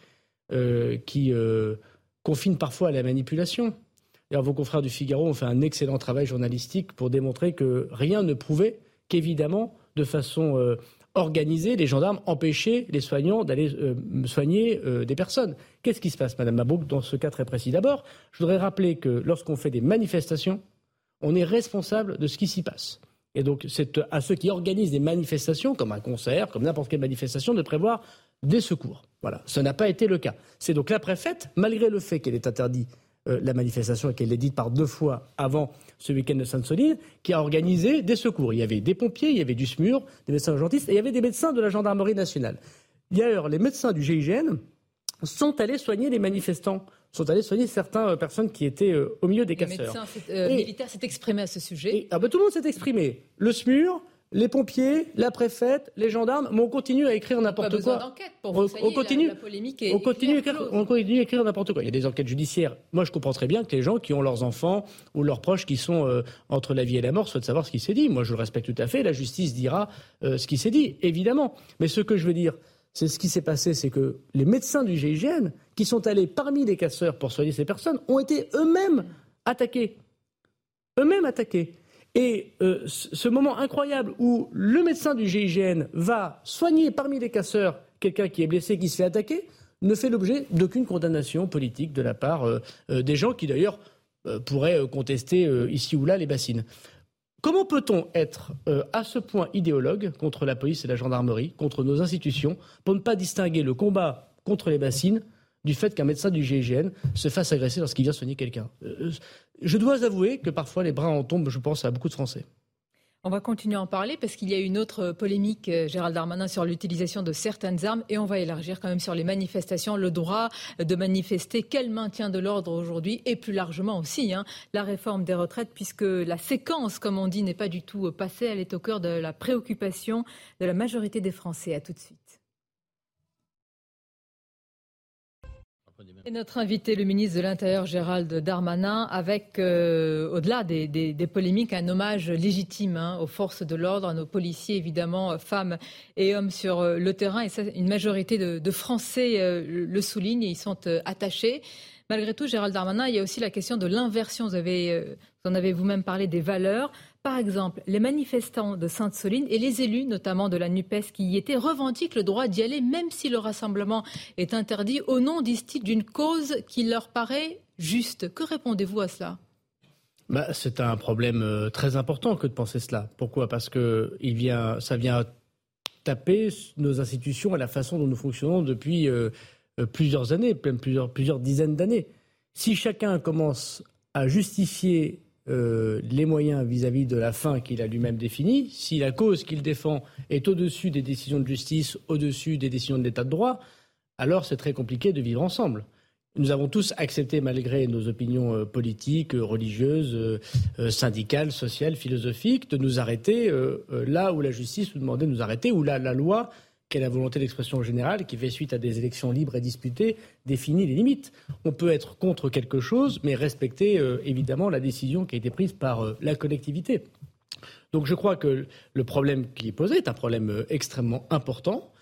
[SPEAKER 2] qui confinent parfois à la manipulation. D'ailleurs, vos confrères du Figaro ont fait un excellent travail journalistique pour démontrer que rien ne prouvait qu'évidemment, de façon organiser les gendarmes, empêcher les soignants d'aller euh, soigner euh, des personnes. Qu'est-ce qui se passe, Madame Mabouk, dans ce cas très précis? D'abord, je voudrais rappeler que lorsqu'on fait des manifestations, on est responsable de ce qui s'y passe. Et donc, c'est à ceux qui organisent des manifestations, comme un concert, comme n'importe quelle manifestation, de prévoir des secours. Voilà. Ce n'a pas été le cas. C'est donc la préfète, malgré le fait qu'elle est interdite euh, la manifestation et qu'elle l'ait dite par deux fois avant ce week-end de Sainte-Soline, qui a organisé des secours. Il y avait des pompiers, il y avait du SMUR, des médecins urgentistes, et il y avait des médecins de la gendarmerie nationale. D'ailleurs, les médecins du GIGN sont allés soigner les manifestants, sont allés soigner certaines personnes qui étaient euh, au milieu des casseurs.
[SPEAKER 1] Le médecin militaire s'est exprimé à ce sujet.
[SPEAKER 2] ah ben, tout le monde s'est exprimé. Le SMUR, les pompiers, la préfète, les gendarmes, mais on continue à écrire n'importe quoi.
[SPEAKER 1] Pour on, continue, la, polémique est,
[SPEAKER 2] on, continue à écrire, on continue à écrire n'importe quoi. Il y a des enquêtes judiciaires. Moi, je comprends très bien que les gens qui ont leurs enfants ou leurs proches qui sont euh, entre la vie et la mort souhaitent savoir ce qui s'est dit. Moi, je le respecte tout à fait. La justice dira euh, ce qui s'est dit, évidemment. Mais ce que je veux dire, c'est ce qui s'est passé, c'est que les médecins du GIGN, qui sont allés parmi les casseurs pour soigner ces personnes, ont été eux-mêmes attaqués. Eux-mêmes attaqués. Et euh, ce moment incroyable où le médecin du GIGN va soigner parmi les casseurs quelqu'un qui est blessé, qui se fait attaquer, ne fait l'objet d'aucune condamnation politique de la part euh, euh, des gens qui d'ailleurs pourraient contester ici ou là les bassines. Comment peut-on être à ce point idéologue contre la police et la gendarmerie, contre nos institutions, pour ne pas distinguer le combat contre les bassines du fait qu'un médecin du GIGN se fasse agresser lorsqu'il vient soigner quelqu'un. Euh, je dois avouer que parfois les bras en tombent, je pense, à beaucoup de Français.
[SPEAKER 1] On va continuer à en parler parce qu'il y a une autre polémique, euh, Gérald Darmanin, sur l'utilisation de certaines armes et on va élargir quand même sur les manifestations, le droit de manifester, quel maintien de l'ordre aujourd'hui et plus largement aussi hein, la réforme des retraites puisque la séquence, comme on dit, n'est pas du tout passée, elle est au cœur de la préoccupation de la majorité des Français. À tout de suite. Et notre invité, le ministre de l'Intérieur Gérald Darmanin, avec, euh, au-delà des, polémiques, un hommage légitime hein, aux forces de l'ordre, à nos policiers, évidemment, femmes et hommes sur euh, le terrain. Et ça, une majorité de, Français euh, le souligne et ils sont attachés. Malgré tout, Gérald Darmanin, il y a aussi la question de l'inversion. Vous, avez, vous en avez vous-même parlé des valeurs. Par exemple, les manifestants de Sainte-Soline et les élus, notamment de la NUPES qui y étaient, revendiquent le droit d'y aller, même si le rassemblement est interdit, au nom, disent-ils, d'une cause qui leur paraît juste. Que répondez-vous à cela?
[SPEAKER 2] Bah, C'est un problème euh, très important que de penser cela. Pourquoi? Parce que il vient, ça vient taper nos institutions et la façon dont nous fonctionnons depuis euh, euh, plusieurs années, même plusieurs, plusieurs dizaines d'années. Si chacun commence à justifier les moyens vis-à-vis de la fin qu'il a lui-même définie, si la cause qu'il défend est au-dessus des décisions de justice, au-dessus des décisions de l'État de droit, alors c'est très compliqué de vivre ensemble. Nous avons tous accepté, malgré nos opinions politiques, religieuses, syndicales, sociales, philosophiques, de nous arrêter là où la justice nous demandait de nous arrêter, où la loi qu'est la volonté d'expression générale, qui fait suite à des élections libres et disputées, définit les limites. On peut être contre quelque chose, mais respecter euh, évidemment la décision qui a été prise par euh, la collectivité. Donc je crois que le problème qui est posé est un problème euh, extrêmement important,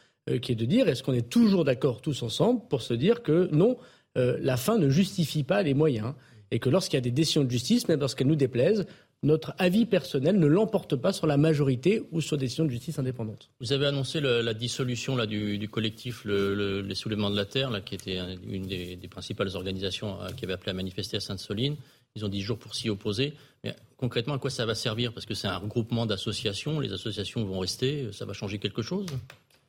[SPEAKER 2] qui est de dire est-ce qu'on est toujours d'accord tous ensemble pour se dire que non, la fin ne justifie pas les moyens et que lorsqu'il y a des décisions de justice, même lorsqu'elles nous déplaisent, notre avis personnel ne l'emporte pas sur la majorité ou sur des décisions de justice indépendantes.
[SPEAKER 4] Vous avez annoncé la dissolution là, du, collectif Les Soulèvements de la Terre, là, qui était une des, principales organisations euh, qui avait appelé à manifester à Sainte-Soline. Ils ont 10 jours pour s'y opposer. Mais concrètement, à quoi ça va servir? Parce que c'est un regroupement d'associations. Les associations vont rester. Ça va changer quelque chose?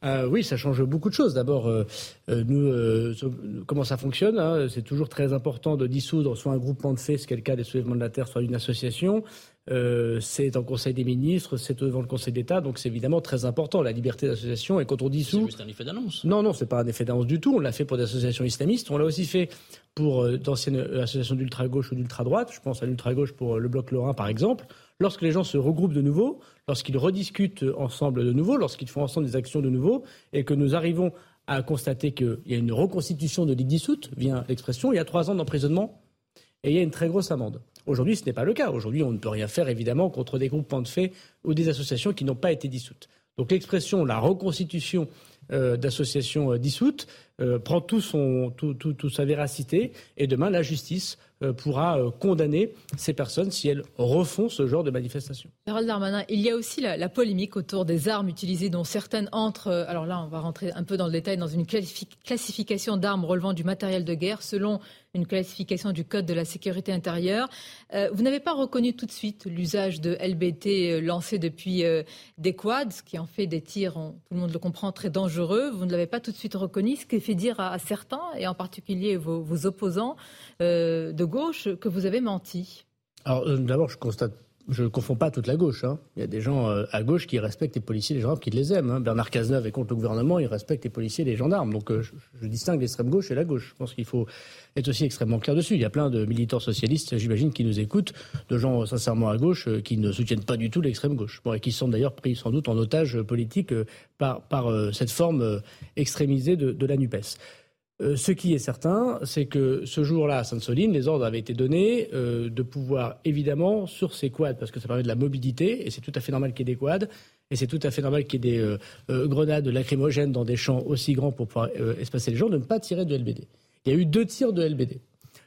[SPEAKER 2] Euh, oui, ça change beaucoup de choses. D'abord, euh, euh, nous, comment ça fonctionne hein, C'est toujours très important de dissoudre soit un groupement de faits, ce qui est le cas des soulèvements de la terre, soit une association. c'est en Conseil des ministres, c'est devant le Conseil d'État, donc c'est évidemment très important la liberté d'association. Et quand on dissout,
[SPEAKER 4] c'est juste un effet d'annonce.
[SPEAKER 2] Non, non, c'est pas un effet d'annonce du tout. On l'a fait pour des associations islamistes. On l'a aussi fait pour d'anciennes associations d'ultra gauche ou d'ultra droite. Je pense à l'ultra gauche pour le bloc lorrain, par exemple lorsque les gens se regroupent de nouveau, lorsqu'ils rediscutent ensemble de nouveau, lorsqu'ils font ensemble des actions de nouveau, et que nous arrivons à constater qu'il y a une reconstitution de ligue dissoute, vient l'expression, il y a trois ans d'emprisonnement et il y a une très grosse amende. Aujourd'hui, ce n'est pas le cas. Aujourd'hui, on ne peut rien faire, évidemment, contre des groupements de faits ou des associations qui n'ont pas été dissoutes. Donc l'expression, la reconstitution euh, d'associations euh, dissoutes euh, prend tout sa véracité et demain la justice pourra condamner ces personnes si elles refont ce genre de manifestation.
[SPEAKER 1] Darmanin, il y a aussi la, la, polémique autour des armes utilisées dont certaines entrent, alors là on va rentrer un peu dans le détail, dans une classification d'armes relevant du matériel de guerre selon une classification du Code de la sécurité intérieure. Euh, vous n'avez pas reconnu tout de suite l'usage de LBT euh, lancé depuis euh, des quads, ce qui en fait des tirs, tout le monde le comprend, très dangereux. Vous ne l'avez pas tout de suite reconnu, ce qui fait dire à, certains, et en particulier vos, vos opposants de gauche, que vous avez menti.
[SPEAKER 2] Alors d'abord, je constate je ne confonds pas toute la gauche. Hein. Il y a des gens euh, à gauche qui respectent les policiers et les gendarmes, qui les aiment. Hein. Bernard Cazeneuve est contre le gouvernement, il respecte les policiers et les gendarmes. Donc euh, je, distingue l'extrême gauche et la gauche. Je pense qu'il faut être aussi extrêmement clair dessus. Il y a plein de militants socialistes, j'imagine, qui nous écoutent, de gens sincèrement à gauche, euh, qui ne soutiennent pas du tout l'extrême gauche. Bon, et qui sont d'ailleurs pris sans doute en otage politique par, par cette forme extrémisée de, de la NUPES. Euh, ce qui est certain, c'est que ce jour-là, à Sainte-Soline, les ordres avaient été donnés euh, de pouvoir, évidemment, sur ces quads, parce que ça permet de la mobilité, et c'est tout à fait normal qu'il y ait des quads, et c'est tout à fait normal qu'il y ait des euh, grenades lacrymogènes dans des champs aussi grands pour pouvoir espacer les gens, de ne pas tirer de LBD. Il y a eu deux tirs de LBD.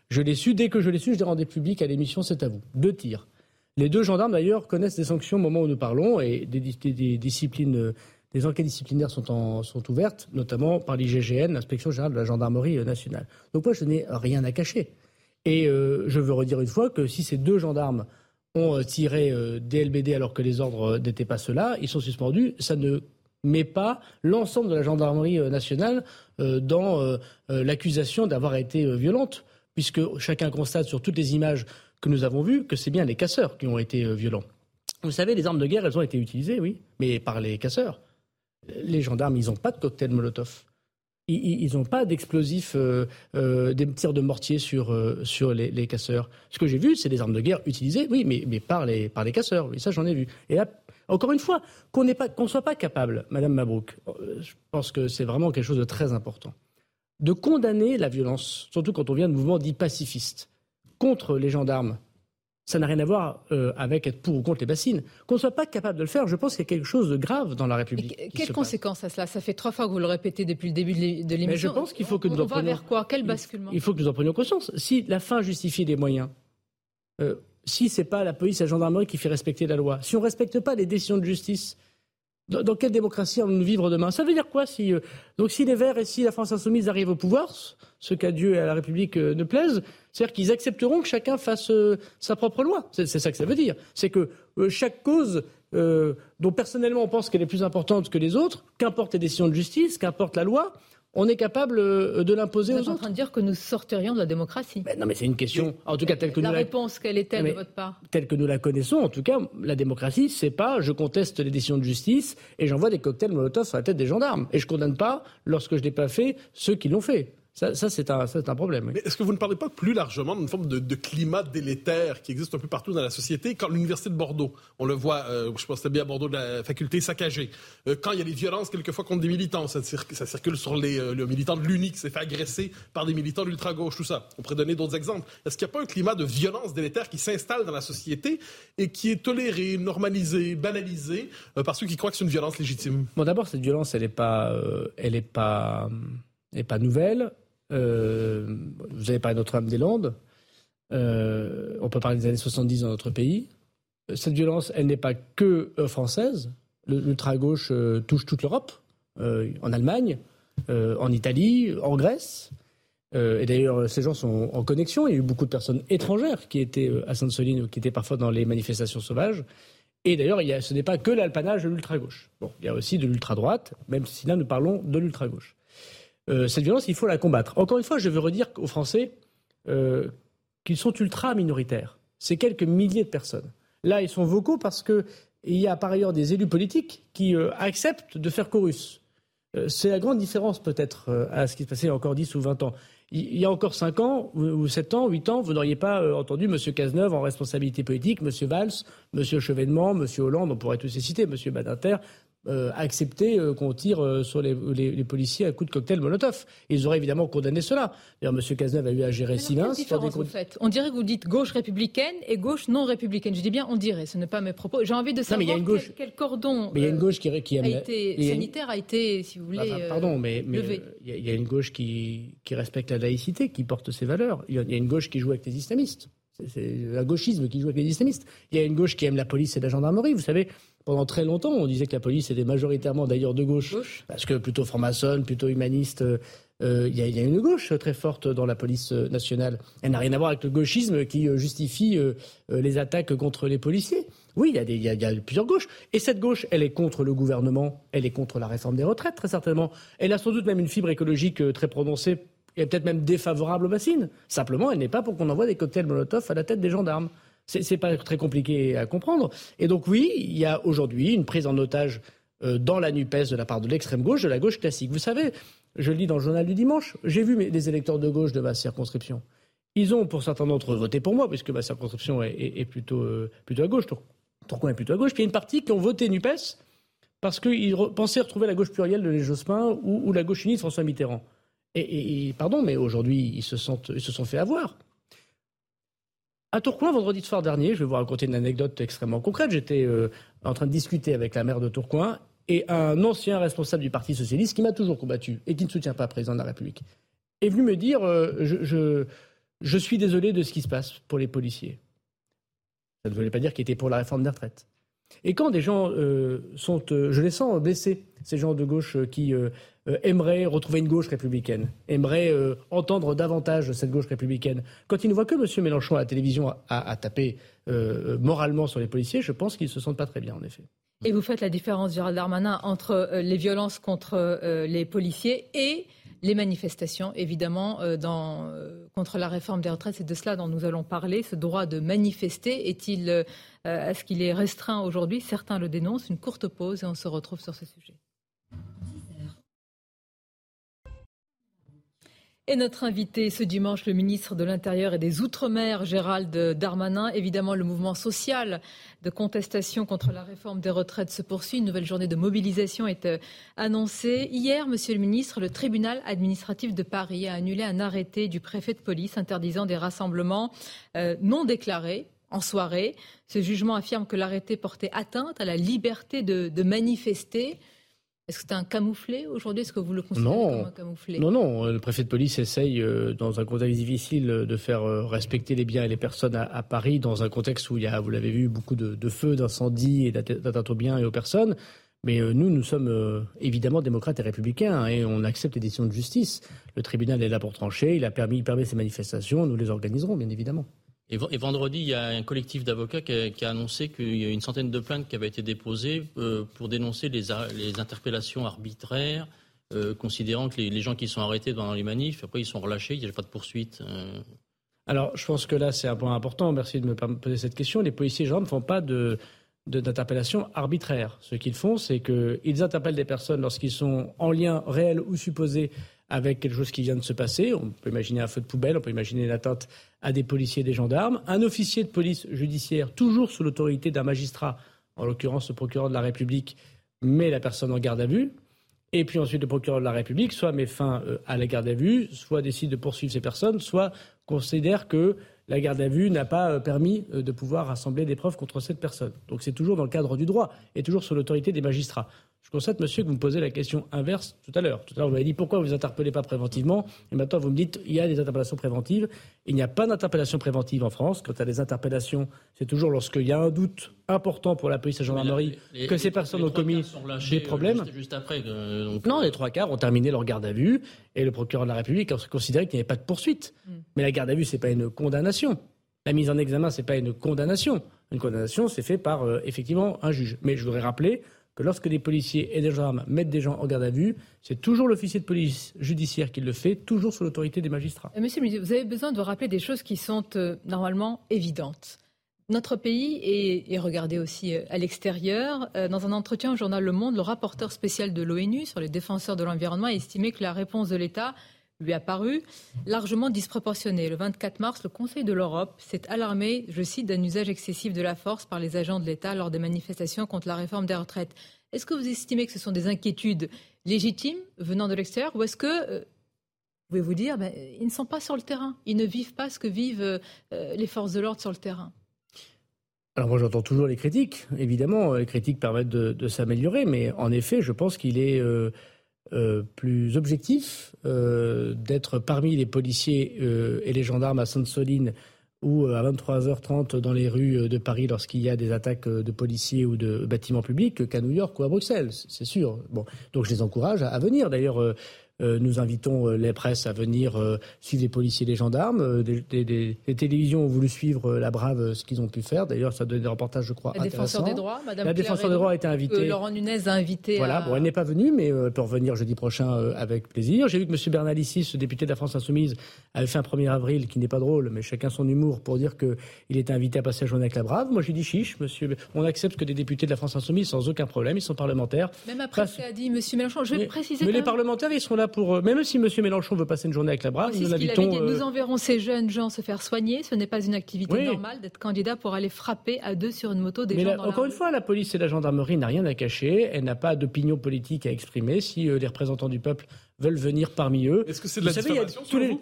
[SPEAKER 2] Je l'ai su, dès que je l'ai su, je l'ai rendu public à l'émission C'est à vous. Deux tirs. Les deux gendarmes, d'ailleurs, connaissent des sanctions au moment où nous parlons, et des disciplines des enquêtes disciplinaires sont, ouvertes, notamment par l'IGGN, l'inspection générale de la gendarmerie euh, nationale. Donc moi, je n'ai rien à cacher. Et euh, je veux redire une fois que si ces deux gendarmes ont euh, tiré des LBD alors que les ordres n'étaient pas ceux-là, ils sont suspendus. Ça ne met pas l'ensemble de la gendarmerie nationale dans l'accusation d'avoir été violente, puisque chacun constate sur toutes les images que nous avons vues que c'est bien les casseurs qui ont été violents. Vous savez, les armes de guerre, elles ont été utilisées, oui, mais par les casseurs les gendarmes, ils n'ont pas de cocktail Molotov. Ils n'ont pas d'explosifs, euh, euh, des tirs de mortier sur, euh, les, casseurs. Ce que j'ai vu, c'est des armes de guerre utilisées, oui, mais, mais par, les, par les casseurs. Oui, ça, j'en ai vu. Et là, encore une fois, qu'on ne soit pas capable, Madame Mabrouk, je pense que c'est vraiment quelque chose de très important, de condamner la violence, surtout quand on vient de mouvements dits pacifistes, contre les gendarmes ça n'a rien à voir euh, avec être pour ou contre les bassines. Qu'on ne soit pas capable de le faire, je pense qu'il y a quelque chose de grave dans la République.
[SPEAKER 1] quelles conséquences à cela? Ça fait trois fois que vous le répétez depuis le début de l'émission. Mais
[SPEAKER 2] je pense qu'il faut que nous
[SPEAKER 1] en prenions... vers quoi? Quel basculement?
[SPEAKER 2] Il faut que nous en prenions conscience. Si la fin justifie les moyens, euh, si ce n'est pas la police et la gendarmerie qui fait respecter la loi, si on ne respecte pas les décisions de justice, dans, quelle démocratie allons-nous vivre demain? Ça veut dire quoi si, euh, Donc si les Verts et si la France insoumise arrivent au pouvoir, ce qu'à Dieu et à la République ne plaise, c'est-à-dire qu'ils accepteront que chacun fasse euh, sa propre loi. C'est ça que ça veut dire. C'est que euh, chaque cause euh, dont personnellement on pense qu'elle est plus importante que les autres, qu'importe les décisions de justice, qu'importe la loi, on est capable euh, de l'imposer aux autres. Vous
[SPEAKER 1] êtes en train de dire que nous sortirions de la démocratie.
[SPEAKER 2] non, mais c'est une question. En tout cas, telle que
[SPEAKER 1] la
[SPEAKER 2] nous
[SPEAKER 1] réponse, quelle est-elle de votre part?
[SPEAKER 2] Telle que nous la connaissons, en tout cas, la démocratie, c'est pas je conteste les décisions de justice et j'envoie des cocktails Molotov sur la tête des gendarmes et je condamne pas lorsque je n'ai pas fait ceux qui l'ont fait. Ça, c'est un, un, problème.
[SPEAKER 3] Mais est-ce que vous ne parlez pas plus largement d'une forme de, climat délétère qui existe un peu partout dans la société Quand l'Université de Bordeaux, on le voit, euh, je pense que bien à Bordeaux, de la faculté saccagée. Euh, quand il y a des violences, quelquefois contre des militants, ça, ça circule sur les euh, le militant de l'UNI qui s'est fait agresser par des militants de l'ultra-gauche, tout ça. On pourrait donner d'autres exemples. Est-ce qu'il n'y a pas un climat de violence délétère qui s'installe dans la société et qui est toléré, normalisé, banalisé par ceux qui croient que c'est une violence légitime?
[SPEAKER 2] Bon, d'abord, cette violence, elle n'est pas, elle est pas, elle est pas nouvelle. Euh, vous avez parlé de Notre-Dame-des-Landes. Euh, on peut parler des années 70 dans notre pays. Cette violence, elle n'est pas que euh, française. L'ultra-gauche touche toute l'Europe, en Allemagne, en Italie, en Grèce. et d'ailleurs, ces gens sont en connexion. Il y a eu beaucoup de personnes étrangères qui étaient à Sainte-Soline ou qui étaient parfois dans les manifestations sauvages. Et d'ailleurs, ce n'est pas que l'alpanage de l'ultra-gauche. Bon, il y a aussi de l'ultra-droite, même si là, nous parlons de l'ultra-gauche. Euh, cette violence, il faut la combattre. Encore une fois, je veux redire aux Français euh, qu'ils sont ultra minoritaires. C'est quelques milliers de personnes. Là, ils sont vocaux parce qu'il y a par ailleurs des élus politiques qui euh, acceptent de faire chorus. c'est la grande différence peut-être à ce qui se passait il y a encore 10 ou 20 ans. Il y a encore 5 ans, ou 7 ans, 8 ans, vous n'auriez pas entendu M. Cazeneuve en responsabilité politique, M. Valls, M. Chevènement, M. Hollande, on pourrait tous les citer, M. Badinter, euh, accepter euh, qu'on tire euh, sur les, policiers à coups de cocktail Molotov. Ils auraient évidemment condamné cela. D'ailleurs, M. Cazeneuve a eu à gérer Siemens.
[SPEAKER 1] On dirait que vous dites gauche républicaine et gauche non républicaine. Je dis bien on dirait, ce n'est pas mes propos. J'ai envie de savoir quel, cordon
[SPEAKER 2] mais il y a une gauche qui, qui
[SPEAKER 1] a été, sanitaire a été, si vous voulez,
[SPEAKER 2] bah, bah, pardon, mais, il y, a une gauche qui, qui, respecte la laïcité, qui porte ses valeurs. Il y a une gauche qui joue avec les islamistes. C'est un gauchisme qui joue avec les islamistes. Il y a une gauche qui aime la police et la gendarmerie. Vous savez, pendant très longtemps, on disait que la police était majoritairement d'ailleurs de gauche, parce que plutôt franc-maçonne, plutôt humaniste. Euh, il y, a une gauche très forte dans la police nationale. Elle n'a rien à voir avec le gauchisme qui euh, justifie euh, les attaques contre les policiers. Oui, il y, y, a plusieurs gauches. Et cette gauche, elle est contre le gouvernement, elle est contre la réforme des retraites, très certainement. Elle a sans doute même une fibre écologique très prononcée et peut-être même défavorable aux bassines. Simplement, elle n'est pas pour qu'on envoie des cocktails Molotov à la tête des gendarmes. C'est pas très compliqué à comprendre. Et donc oui, il y a aujourd'hui une prise en otage euh, dans la NUPES de la part de l'extrême gauche, de la gauche classique. Vous savez, je le lis dans le journal du dimanche, j'ai vu les électeurs de gauche de ma circonscription. Ils ont, pour certains d'entre eux, voté pour moi, puisque ma circonscription est, plutôt, euh, plutôt à gauche. Tourcoing est plutôt à gauche. Puis il y a une partie qui ont voté NUPES parce qu'ils pensaient retrouver la gauche plurielle de Les Jospin ou, la gauche unie de François Mitterrand. Et, pardon, mais aujourd'hui, ils se, sont fait avoir. À Tourcoing, vendredi soir dernier, je vais vous raconter une anecdote extrêmement concrète. J'étais euh, en train de discuter avec la maire de Tourcoing et un ancien responsable du Parti socialiste qui m'a toujours combattu et qui ne soutient pas le président de la République est venu me dire euh, je, suis désolé de ce qui se passe pour les policiers. Ça ne voulait pas dire qu'il était pour la réforme des retraites. Et quand des gens euh, sont, je les sens blessés, ces gens de gauche qui euh, aimerait retrouver une gauche républicaine, aimerait euh, entendre davantage cette gauche républicaine. Quand ils ne voient que M. Mélenchon à la télévision à, taper euh, moralement sur les policiers, je pense qu'ils ne se sentent pas très bien, en effet.
[SPEAKER 1] Et vous faites la différence, Gérald Darmanin, entre les violences contre les policiers et les manifestations, évidemment, dans, contre la réforme des retraites. C'est de cela dont nous allons parler. Ce droit de manifester est-il, est-ce qu'il est restreint aujourd'hui? Certains le dénoncent. Une courte pause et on se retrouve sur ce sujet. Et notre invité ce dimanche, le ministre de l'Intérieur et des Outre-mer, Gérald Darmanin. Évidemment, le mouvement social de contestation contre la réforme des retraites se poursuit. Une nouvelle journée de mobilisation est euh, annoncée. Hier, monsieur le ministre, le tribunal administratif de Paris a annulé un arrêté du préfet de police interdisant des rassemblements euh, non déclarés en soirée. Ce jugement affirme que l'arrêté portait atteinte à la liberté de manifester. Est-ce que c'est un camouflé aujourd'hui? Est-ce que vous le considérez comme un camouflé
[SPEAKER 2] Non, non. Le préfet de police essaye, euh, dans un contexte difficile, de faire euh, respecter les biens et les personnes à, Paris, dans un contexte où il y a, vous l'avez vu, beaucoup de, feux, d'incendies et d'atteintes aux biens et aux personnes. Mais euh, nous, nous sommes évidemment démocrates et républicains hein, et on accepte les décisions de justice. Le tribunal est là pour trancher, il a permis, il permet ces manifestations, nous les organiserons, bien évidemment.
[SPEAKER 4] Et, vendredi, il y a un collectif d'avocats qui, a annoncé qu'il y a une centaine de plaintes qui avaient été déposées euh, pour dénoncer les, interpellations arbitraires euh, considérant que les, gens qui sont arrêtés dans les manifs, après ils sont relâchés, il n'y a pas de poursuite.
[SPEAKER 2] Alors, je pense que là, c'est un point important. Merci de me poser cette question. Les policiers gendarmes ne font pas de, d'interpellation arbitraire. Ce qu'ils font, c'est qu'ils interpellent des personnes lorsqu'ils sont en lien réel ou supposé avec quelque chose qui vient de se passer. On peut imaginer un feu de poubelle, on peut imaginer une atteinte à des policiers et des gendarmes. Un officier de police judiciaire, toujours sous l'autorité d'un magistrat, en l'occurrence le procureur de la République, met la personne en garde à vue. Et puis ensuite, le procureur de la République soit met fin euh, à la garde à vue, soit décide de poursuivre ces personnes, soit considère que la garde à vue n'a pas euh, permis euh, de pouvoir rassembler des preuves contre cette personne. Donc c'est toujours dans le cadre du droit et toujours sous l'autorité des magistrats. Je constate, monsieur, que vous me posez la question inverse tout à l'heure. Tout à l'heure, vous m'avez dit pourquoi vous interpellez pas préventivement. Et maintenant, vous me dites il y a des interpellations préventives. Il n'y a pas d'interpellation préventive en France. Quant à des interpellations, c'est toujours lorsqu'il y a un doute important pour la police et la gendarmerie que ces personnes ont commis des problèmes.
[SPEAKER 4] Juste, après,
[SPEAKER 2] Non, les trois quarts ont terminé leur garde à vue et le procureur de la République a considéré qu'il n'y avait pas de poursuite. Mm. Mais la garde à vue, ce n'est pas une condamnation. La mise en examen, ce n'est pas une condamnation. Une condamnation, c'est fait par, euh, effectivement, un juge. Mais je voudrais rappeler que lorsque des policiers et des gendarmes mettent des gens en garde à vue, c'est toujours l'officier de police judiciaire qui le fait, toujours sous l'autorité des magistrats.
[SPEAKER 1] Euh, monsieur le ministre, vous avez besoin de rappeler des choses qui sont euh, normalement évidentes. Notre pays est, regardé aussi euh, à l'extérieur. Dans un entretien au journal Le Monde, le rapporteur spécial de l'ONU sur les défenseurs de l'environnement a estimé que la réponse de l'État lui a paru largement disproportionnée. Le 24 mars, le Conseil de l'Europe s'est alarmé, je cite, d'un usage excessif de la force par les agents de l'État lors des manifestations contre la réforme des retraites. Est-ce que vous estimez que ce sont des inquiétudes légitimes venant de l'extérieur ou est-ce que euh, vous pouvez vous dire, ben, ils ne sont pas sur le terrain, ils ne vivent pas ce que vivent euh, les forces de l'ordre sur le terrain
[SPEAKER 2] alors moi j'entends toujours les critiques, évidemment, les critiques permettent de, s'améliorer, mais en effet je pense qu'il est euh, euh, plus objectif euh, d'être parmi les policiers euh, et les gendarmes à Sainte-Soline ou à 23h30 dans les rues de Paris lorsqu'il y a des attaques de policiers ou de bâtiments publics qu'à New York ou à Bruxelles, c'est sûr. Bon, donc je les encourage à, venir. D'ailleurs, nous invitons euh, les presses à venir euh, suivre les policiers et les gendarmes. Des, télévisions ont voulu suivre la brave ce qu'ils ont pu faire. D'ailleurs, ça donne des reportages, je crois,
[SPEAKER 1] La défenseur des droits, Madame
[SPEAKER 2] La défenseur des droits a été invitée.
[SPEAKER 1] Laurent Nunez a invité.
[SPEAKER 2] Voilà, bon, elle n'est pas venue, mais elle peut revenir jeudi prochain avec plaisir. J'ai vu que M. Bernalicis, ce député de la France Insoumise, avait fait un 1er avril qui n'est pas drôle, mais chacun son humour pour dire qu'il était invité à passer la journée avec la brave. Moi, j'ai dit chiche, monsieur. On accepte que des députés de la France Insoumise sans aucun problème, ils sont parlementaires.
[SPEAKER 1] Même après ce qu'a dit M. Mélenchon, je vais préciser.
[SPEAKER 2] Mais les parlementaires, ils sont là pour. Même si M. Mélenchon veut passer une journée avec la Brave, nous l'invitons.
[SPEAKER 1] Euh, nous enverrons ces jeunes gens se faire soigner. Ce n'est pas une activité normale d'être candidat pour aller frapper à deux sur une moto des gens.
[SPEAKER 2] encore une fois, la police et la gendarmerie n'ont rien à cacher. Elle n'a pas d'opinion politique à exprimer. Si euh, les représentants du peuple veulent venir parmi eux.
[SPEAKER 3] Est-ce que c'est de la diffamation tous les...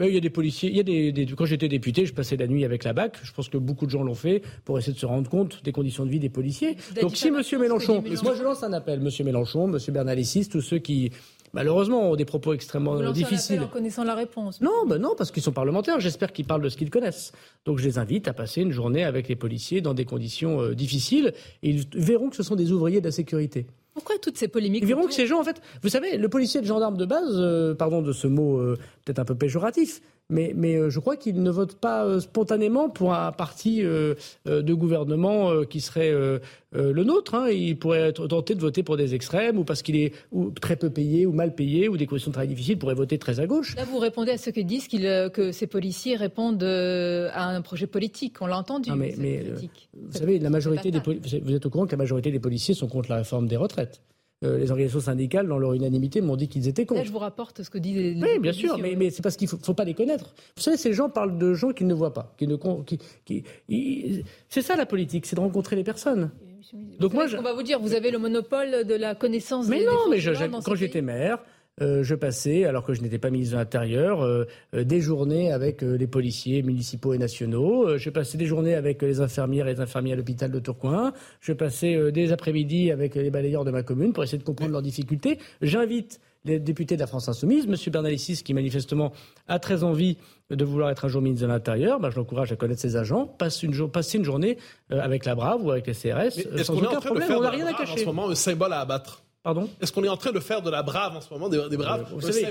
[SPEAKER 2] il y a des policiers. Il y a des, Quand j'étais député, je passais la nuit avec la BAC. Je pense que beaucoup de gens l'ont fait pour essayer de se rendre compte des conditions de vie des policiers. Donc si M. Mélenchon, moi je lance un appel, M. Mélenchon, M. Bernalicis, tous ceux qui malheureusement, ont des propos extrêmement difficiles.
[SPEAKER 1] En connaissant la réponse.
[SPEAKER 2] Non, ben non, parce qu'ils sont parlementaires. J'espère qu'ils parlent de ce qu'ils connaissent. Donc je les invite à passer une journée avec les policiers dans des conditions euh, difficiles. Et ils verront que ce sont des ouvriers de la sécurité.
[SPEAKER 1] Pourquoi toutes ces polémiques
[SPEAKER 2] Ils verront que ces gens, en fait, vous savez, le policier et le gendarme de base, euh, pardon de ce mot euh, peut-être un peu péjoratif, mais, mais euh, je crois qu'ils ne votent pas spontanément pour un parti de gouvernement qui serait le nôtre. Hein. Il pourrait être tenté de voter pour des extrêmes ou parce qu'il est ou très peu payé ou mal payé ou des conditions de travail difficiles, pourrait voter très à gauche.
[SPEAKER 1] Là, vous répondez à ceux qui disent que ces policiers répondent à un projet politique. On l'a entendu.
[SPEAKER 2] mais, mais vous savez, la majorité des vous êtes au courant que la majorité des policiers sont contre la réforme des retraites. Euh, les organisations syndicales, dans leur unanimité, m'ont dit qu'ils étaient contre.
[SPEAKER 1] Là, je vous rapporte ce que disent les.
[SPEAKER 2] Oui, bien sûr, mais, mais c'est parce qu'il ne faut, pas les connaître. Vous savez, ces gens parlent de gens qu'ils ne voient pas. Qui ne, qui, c'est ça la politique, c'est de rencontrer les personnes.
[SPEAKER 1] Donc moi, je... on va vous dire, vous avez le monopole de la connaissance.
[SPEAKER 2] Mais
[SPEAKER 1] des,
[SPEAKER 2] non, mais quand j'étais maire, euh, je passais, alors que je n'étais pas ministre de l'Intérieur, euh, euh, des journées avec les policiers municipaux et nationaux. je passais des journées avec les infirmières et les infirmiers à l'hôpital de Tourcoing. Je passais des après-midi avec les balayeurs de ma commune pour essayer de comprendre leurs difficultés. J'invite les députés de la France Insoumise, M. Bernalicis, qui manifestement a très envie de vouloir être un jour ministre de l'Intérieur, ben, je l'encourage à connaître ses agents, passe une passer une journée avec la Brave ou avec les CRS, sans aucun problème, on n'a rien à cacher.
[SPEAKER 3] En ce moment, un symbole à abattre?
[SPEAKER 2] Pardon
[SPEAKER 3] Est-ce qu'on est en train de faire de la brave en ce moment, des, braves?
[SPEAKER 2] Vous savez,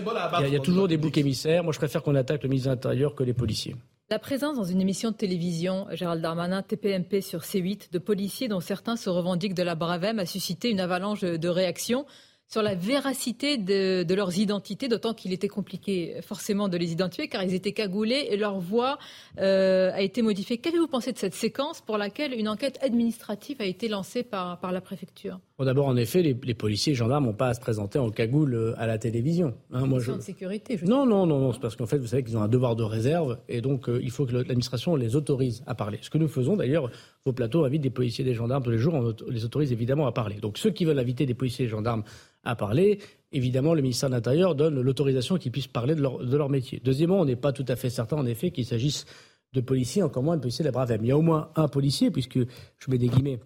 [SPEAKER 2] Il y a, toujours des boucs émissaires. Moi, je préfère qu'on attaque le ministre de l'Intérieur que les policiers.
[SPEAKER 1] La présence dans une émission de télévision, Gérald Darmanin, TPMP sur C8, de policiers dont certains se revendiquent de la bravem a suscité une avalanche de réactions. sur la véracité de, leurs identités, d'autant qu'il était compliqué forcément de les identifier car ils étaient cagoulés et leur voix euh, a été modifiée. Qu'avez-vous pensé de cette séquence pour laquelle une enquête administrative a été lancée par, par la préfecture?
[SPEAKER 2] Bon, D'abord, en effet, les, policiers et gendarmes n'ont pas à se présenter en cagoule euh, à la télévision.
[SPEAKER 1] Hein, moi, je... de sécurité. Je
[SPEAKER 2] non, non, non, non, c'est parce qu'en fait, vous savez qu'ils ont un devoir de réserve et donc euh, il faut que l'administration les autorise à parler. Ce que nous faisons d'ailleurs, vos plateaux invitent des policiers et des gendarmes tous les jours, on les autorise évidemment à parler. Donc ceux qui veulent inviter des policiers et des gendarmes à parler. Évidemment, le ministère de l'Intérieur donne l'autorisation qu'ils puissent parler de leur, métier. Deuxièmement, on n'est pas tout à fait certain, en effet, qu'il s'agisse de policiers, encore moins de policiers de la Bravem. Il y a au moins un policier, puisque je mets des guillemets,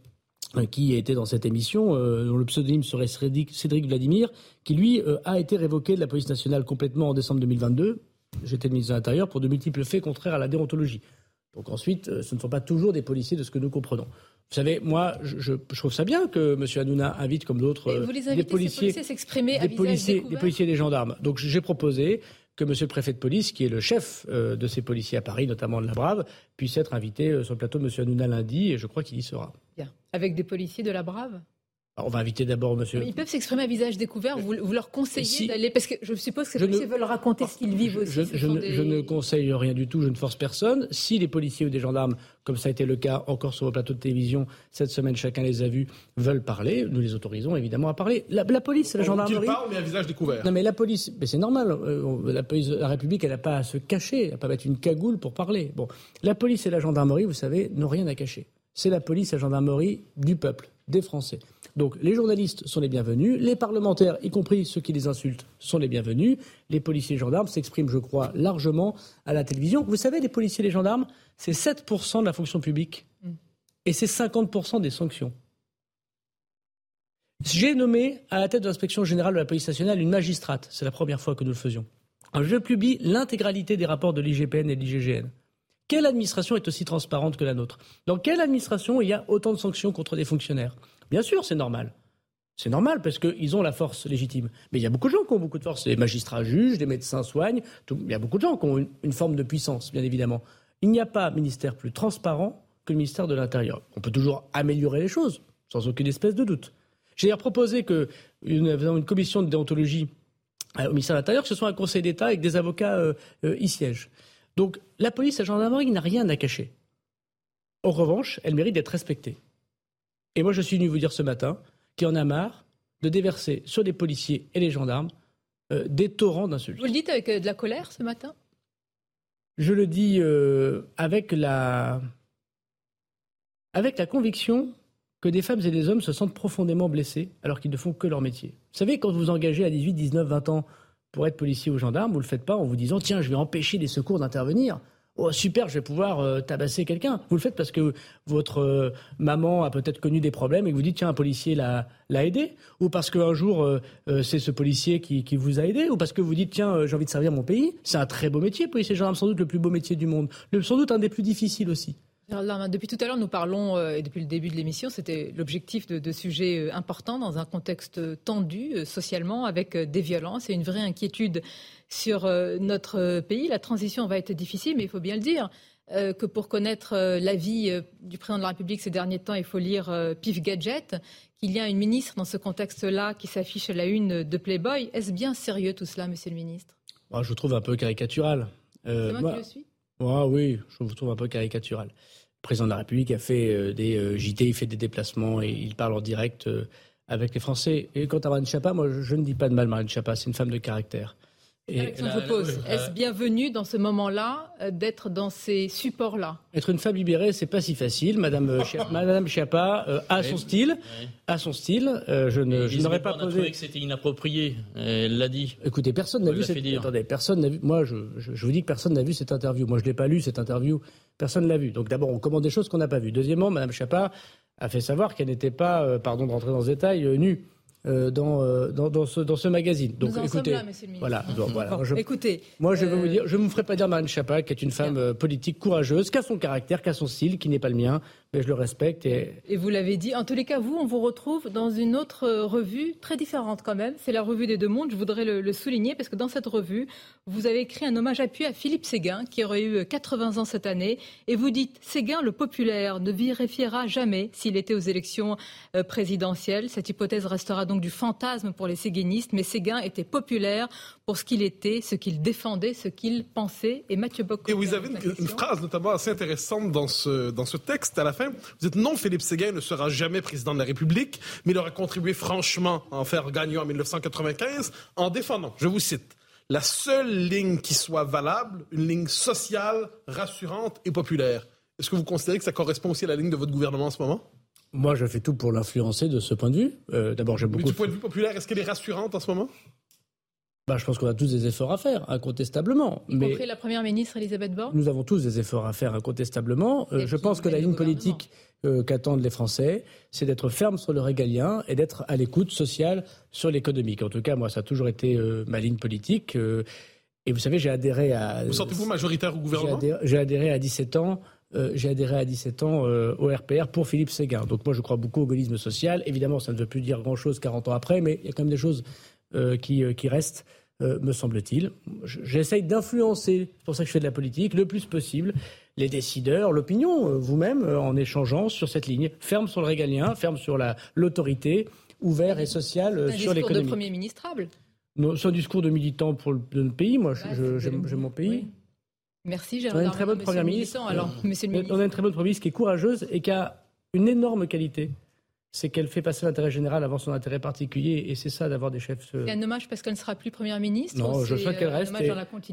[SPEAKER 2] qui était dans cette émission, euh, dont le pseudonyme serait Cédric Vladimir, qui lui euh, a été révoqué de la police nationale complètement en décembre 2022. J'étais ministre de l'Intérieur pour de multiples faits contraires à la déontologie. Donc ensuite, ce ne sont pas toujours des policiers de ce que nous comprenons. Vous savez, moi, je, trouve ça bien que M. Hanouna invite, comme d'autres,
[SPEAKER 1] des policiers, s'exprimer
[SPEAKER 2] des policiers, des policiers et des gendarmes. Donc j'ai proposé que M. le préfet de police, qui est le chef euh, de ces policiers à Paris, notamment de la Brave, puisse être invité euh, sur le plateau de M. Hanouna lundi, et je crois qu'il y sera.
[SPEAKER 1] Bien. Avec des policiers de la Brave
[SPEAKER 2] on va inviter d'abord monsieur.
[SPEAKER 1] ils peuvent s'exprimer à visage découvert. Vous, leur conseillez d'aller. Parce que je suppose que ces policiers veulent raconter ce qu'ils vivent aussi.
[SPEAKER 2] Je, ne, conseille rien du tout, je ne force personne. Si les policiers ou des gendarmes, comme ça a été le cas encore sur vos plateaux de télévision, cette semaine, chacun les a vus, veulent parler, nous les autorisons évidemment à parler. La, police, la gendarmerie.
[SPEAKER 3] Ils mais à visage découvert.
[SPEAKER 2] Non, mais la police, mais c'est normal. Euh, la police, la République, elle n'a pas à se cacher, elle n'a pas à mettre une cagoule pour parler. Bon, la police et la gendarmerie, vous savez, n'ont rien à cacher. C'est la police et la gendarmerie du peuple, des Français. Donc les journalistes sont les bienvenus, les parlementaires, y compris ceux qui les insultent, sont les bienvenus, les policiers et gendarmes s'expriment, je crois, largement à la télévision. Vous savez, les policiers et les gendarmes, c'est 7% de la fonction publique mm. et c'est 50% des sanctions. J'ai nommé à la tête de l'inspection générale de la police nationale une magistrate, c'est la première fois que nous le faisions. je publie l'intégralité des rapports de l'IGPN et de l'IGGN. Quelle administration est aussi transparente que la nôtre? Dans quelle administration il y a autant de sanctions contre des fonctionnaires? Bien sûr, c'est normal. C'est normal parce qu'ils ont la force légitime. Mais il y a beaucoup de gens qui ont beaucoup de force. Les magistrats jugent, les médecins soignent. il y a beaucoup de gens qui ont une, forme de puissance, bien évidemment. Il n'y a pas ministère plus transparent que le ministère de l'Intérieur. On peut toujours améliorer les choses, sans aucune espèce de doute. J'ai d'ailleurs proposé qu'une une commission de déontologie euh, au ministère de l'Intérieur, que ce soit un conseil d'État avec des avocats euh, euh, y siègent. Donc la police et la gendarmerie n'a rien à cacher. En revanche, elle mérite d'être respectée. Et moi, je suis venu vous dire ce matin qu'il en a marre de déverser sur les policiers et les gendarmes euh, des torrents d'insultes.
[SPEAKER 1] Vous le dites avec euh, de la colère ce matin?
[SPEAKER 2] Je le dis euh, avec, la... avec la conviction que des femmes et des hommes se sentent profondément blessés alors qu'ils ne font que leur métier. Vous savez, quand vous vous engagez à 18, 19, 20 ans pour être policier ou gendarme, vous ne le faites pas en vous disant tiens, je vais empêcher les secours d'intervenir. Oh, super, je vais pouvoir euh, tabasser quelqu'un. Vous le faites parce que votre euh, maman a peut-être connu des problèmes et que vous dites, tiens, un policier l'a, aidé Ou parce qu'un jour, euh, c'est ce policier qui, vous a aidé Ou parce que vous dites, tiens, j'ai envie de servir mon pays C'est un très beau métier, policier gendarme, sans doute le plus beau métier du monde. sans doute un des plus difficiles aussi.
[SPEAKER 1] Depuis tout à l'heure, nous parlons, et depuis le début de l'émission, c'était l'objectif de, de, sujets importants dans un contexte tendu socialement, avec des violences et une vraie inquiétude sur euh, notre pays. La transition va être difficile, mais il faut bien le dire. Euh, que pour connaître euh, la vie du président de la République ces derniers temps, il faut lire Pif Gadget, qu'il y a une ministre dans ce contexte-là qui s'affiche à la une de Playboy. Est-ce bien sérieux tout cela, monsieur le ministre?
[SPEAKER 2] Moi, Je trouve un peu caricatural.
[SPEAKER 1] C'est moi, qui le suis?
[SPEAKER 2] Oui, je vous trouve un peu caricatural. Président de la République a fait des JT, il fait des déplacements et il parle en direct avec les Français. Et quant à Marine Chapa, moi, je, je ne dis pas de mal Marine Chapa, c'est une femme de caractère.
[SPEAKER 1] Est-ce bienvenu dans ce moment-là euh, d'être dans ces supports-là
[SPEAKER 2] Être une femme libérée, c'est pas si facile. Madame, euh, [laughs] Madame Chiappa euh, a son style, a son style. je
[SPEAKER 4] ne, n'aurais pas posé. que c'était inapproprié. Elle l'a dit.
[SPEAKER 2] Écoutez, personne n'a vu cette. Attendez, personne n'a vu. Moi, je, vous dis que personne n'a vu cette interview. Moi, je l'ai pas lu cette interview. Personne l'a vu. Donc, d'abord, on commande des choses qu'on n'a pas vues. Deuxièmement, Madame Chiappa a fait savoir qu'elle n'était pas, pardon de rentrer dans ce détail, nue. Euh, dans, euh, dans, dans, ce, dans ce magazine.
[SPEAKER 1] Donc, Nous en écoutez, sommes là, monsieur le
[SPEAKER 2] Voilà,
[SPEAKER 1] voilà. je,
[SPEAKER 2] écoutez, moi, je vais vous euh, dire, je ne me ferai pas dire Marine Chapa, qui est une femme politique courageuse, qui a son caractère, qui a son style, qui n'est pas le mien, mais je le respecte. Et,
[SPEAKER 1] et vous l'avez dit. En tous les cas, vous, on vous retrouve dans une autre revue très différente quand même. C'est la revue des deux mondes. Je voudrais le, le, souligner parce que dans cette revue, vous avez écrit un hommage appuyé à Philippe Séguin, qui aurait eu 80 ans cette année, et vous dites Séguin, le populaire, ne vérifiera jamais s'il était aux élections présidentielles. Cette hypothèse restera donc du fantasme pour les séguinistes, mais Séguin était populaire pour ce qu'il était, ce qu'il défendait, ce qu'il pensait. Et Mathieu Bock.
[SPEAKER 3] Et vous avez une, phrase notamment assez intéressante dans ce, dans ce texte à la fin. Vous dites non, Philippe Séguin ne sera jamais président de la République, mais il aura contribué franchement à en faire gagnant en 1995 en défendant, je vous cite, la seule ligne qui soit valable, une ligne sociale, rassurante et populaire. Est-ce que vous considérez que ça correspond aussi à la ligne de votre gouvernement en ce moment?
[SPEAKER 2] Moi, je fais tout pour l'influencer de ce point de vue. Euh, d'abord, j'ai beaucoup.
[SPEAKER 3] Mais du point de vue populaire, est-ce qu'elle est rassurante en ce moment?
[SPEAKER 2] Bah, je pense qu'on a tous des efforts à faire, incontestablement.
[SPEAKER 1] Y mais compris la Première ministre Elisabeth Borne?
[SPEAKER 2] Nous avons tous des efforts à faire, incontestablement. Euh, je pense que la ligne politique euh, qu'attendent les Français, c'est d'être ferme sur le régalien et d'être à l'écoute sociale sur l'économique. En tout cas, moi, ça a toujours été euh, ma ligne politique. et vous savez, j'ai adhéré à...
[SPEAKER 3] Vous sentez-vous majoritaire au gouvernement?
[SPEAKER 2] J'ai adhéré, à 17 ans j'ai adhéré à 17 ans au RPR pour Philippe Séguin. Donc moi, je crois beaucoup au gaullisme social. Évidemment, ça ne veut plus dire grand-chose 40 ans après, mais il y a quand même des choses qui, qui restent. Euh, me semble-t-il. J'essaye d'influencer, c'est pour ça que je fais de la politique, le plus possible, les décideurs, l'opinion, euh, vous-même, euh, en échangeant sur cette ligne. Ferme sur le régalien, ferme sur l'autorité, ouvert et social sur l'économie. Un discours de
[SPEAKER 1] Premier ministrable
[SPEAKER 2] C'est un discours de militant pour le, notre pays. Moi, j'aime mon pays.
[SPEAKER 1] Merci, Gérard. On a une très bonne première ministre. Alors, monsieur le ministre.
[SPEAKER 2] On a une très bonne première ministre qui est courageuse et qui a une énorme qualité c'est qu'elle fait passer l'intérêt général avant son intérêt particulier, et c'est ça d'avoir des chefs.
[SPEAKER 1] C'est un hommage parce qu'elle ne sera plus première ministre.
[SPEAKER 2] Non, je souhaite qu'elle euh, reste.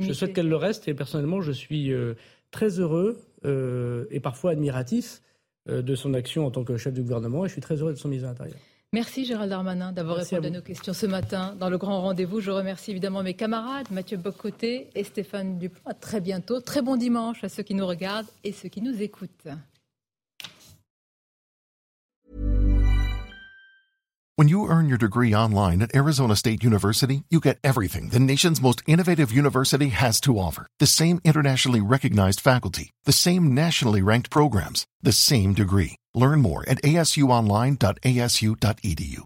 [SPEAKER 2] je souhaite qu'elle le reste, et personnellement, je suis euh, très heureux euh, et parfois admiratif de son action en tant que chef du gouvernement, et je suis très heureux de son mise à l'intérieur.
[SPEAKER 1] Merci Gérald Darmanin d'avoir répondu à, nos questions ce matin dans le grand rendez-vous. Je remercie évidemment mes camarades Mathieu Bocoté et Stéphane Dupont. À très bientôt. Très bon dimanche à ceux qui nous regardent et ceux qui nous écoutent.
[SPEAKER 5] When you earn your degree online at Arizona State University, you get everything the nation's most innovative university has to offer. The same internationally recognized faculty, the same nationally ranked programs, the same degree. Learn more at asuonline.asu.edu.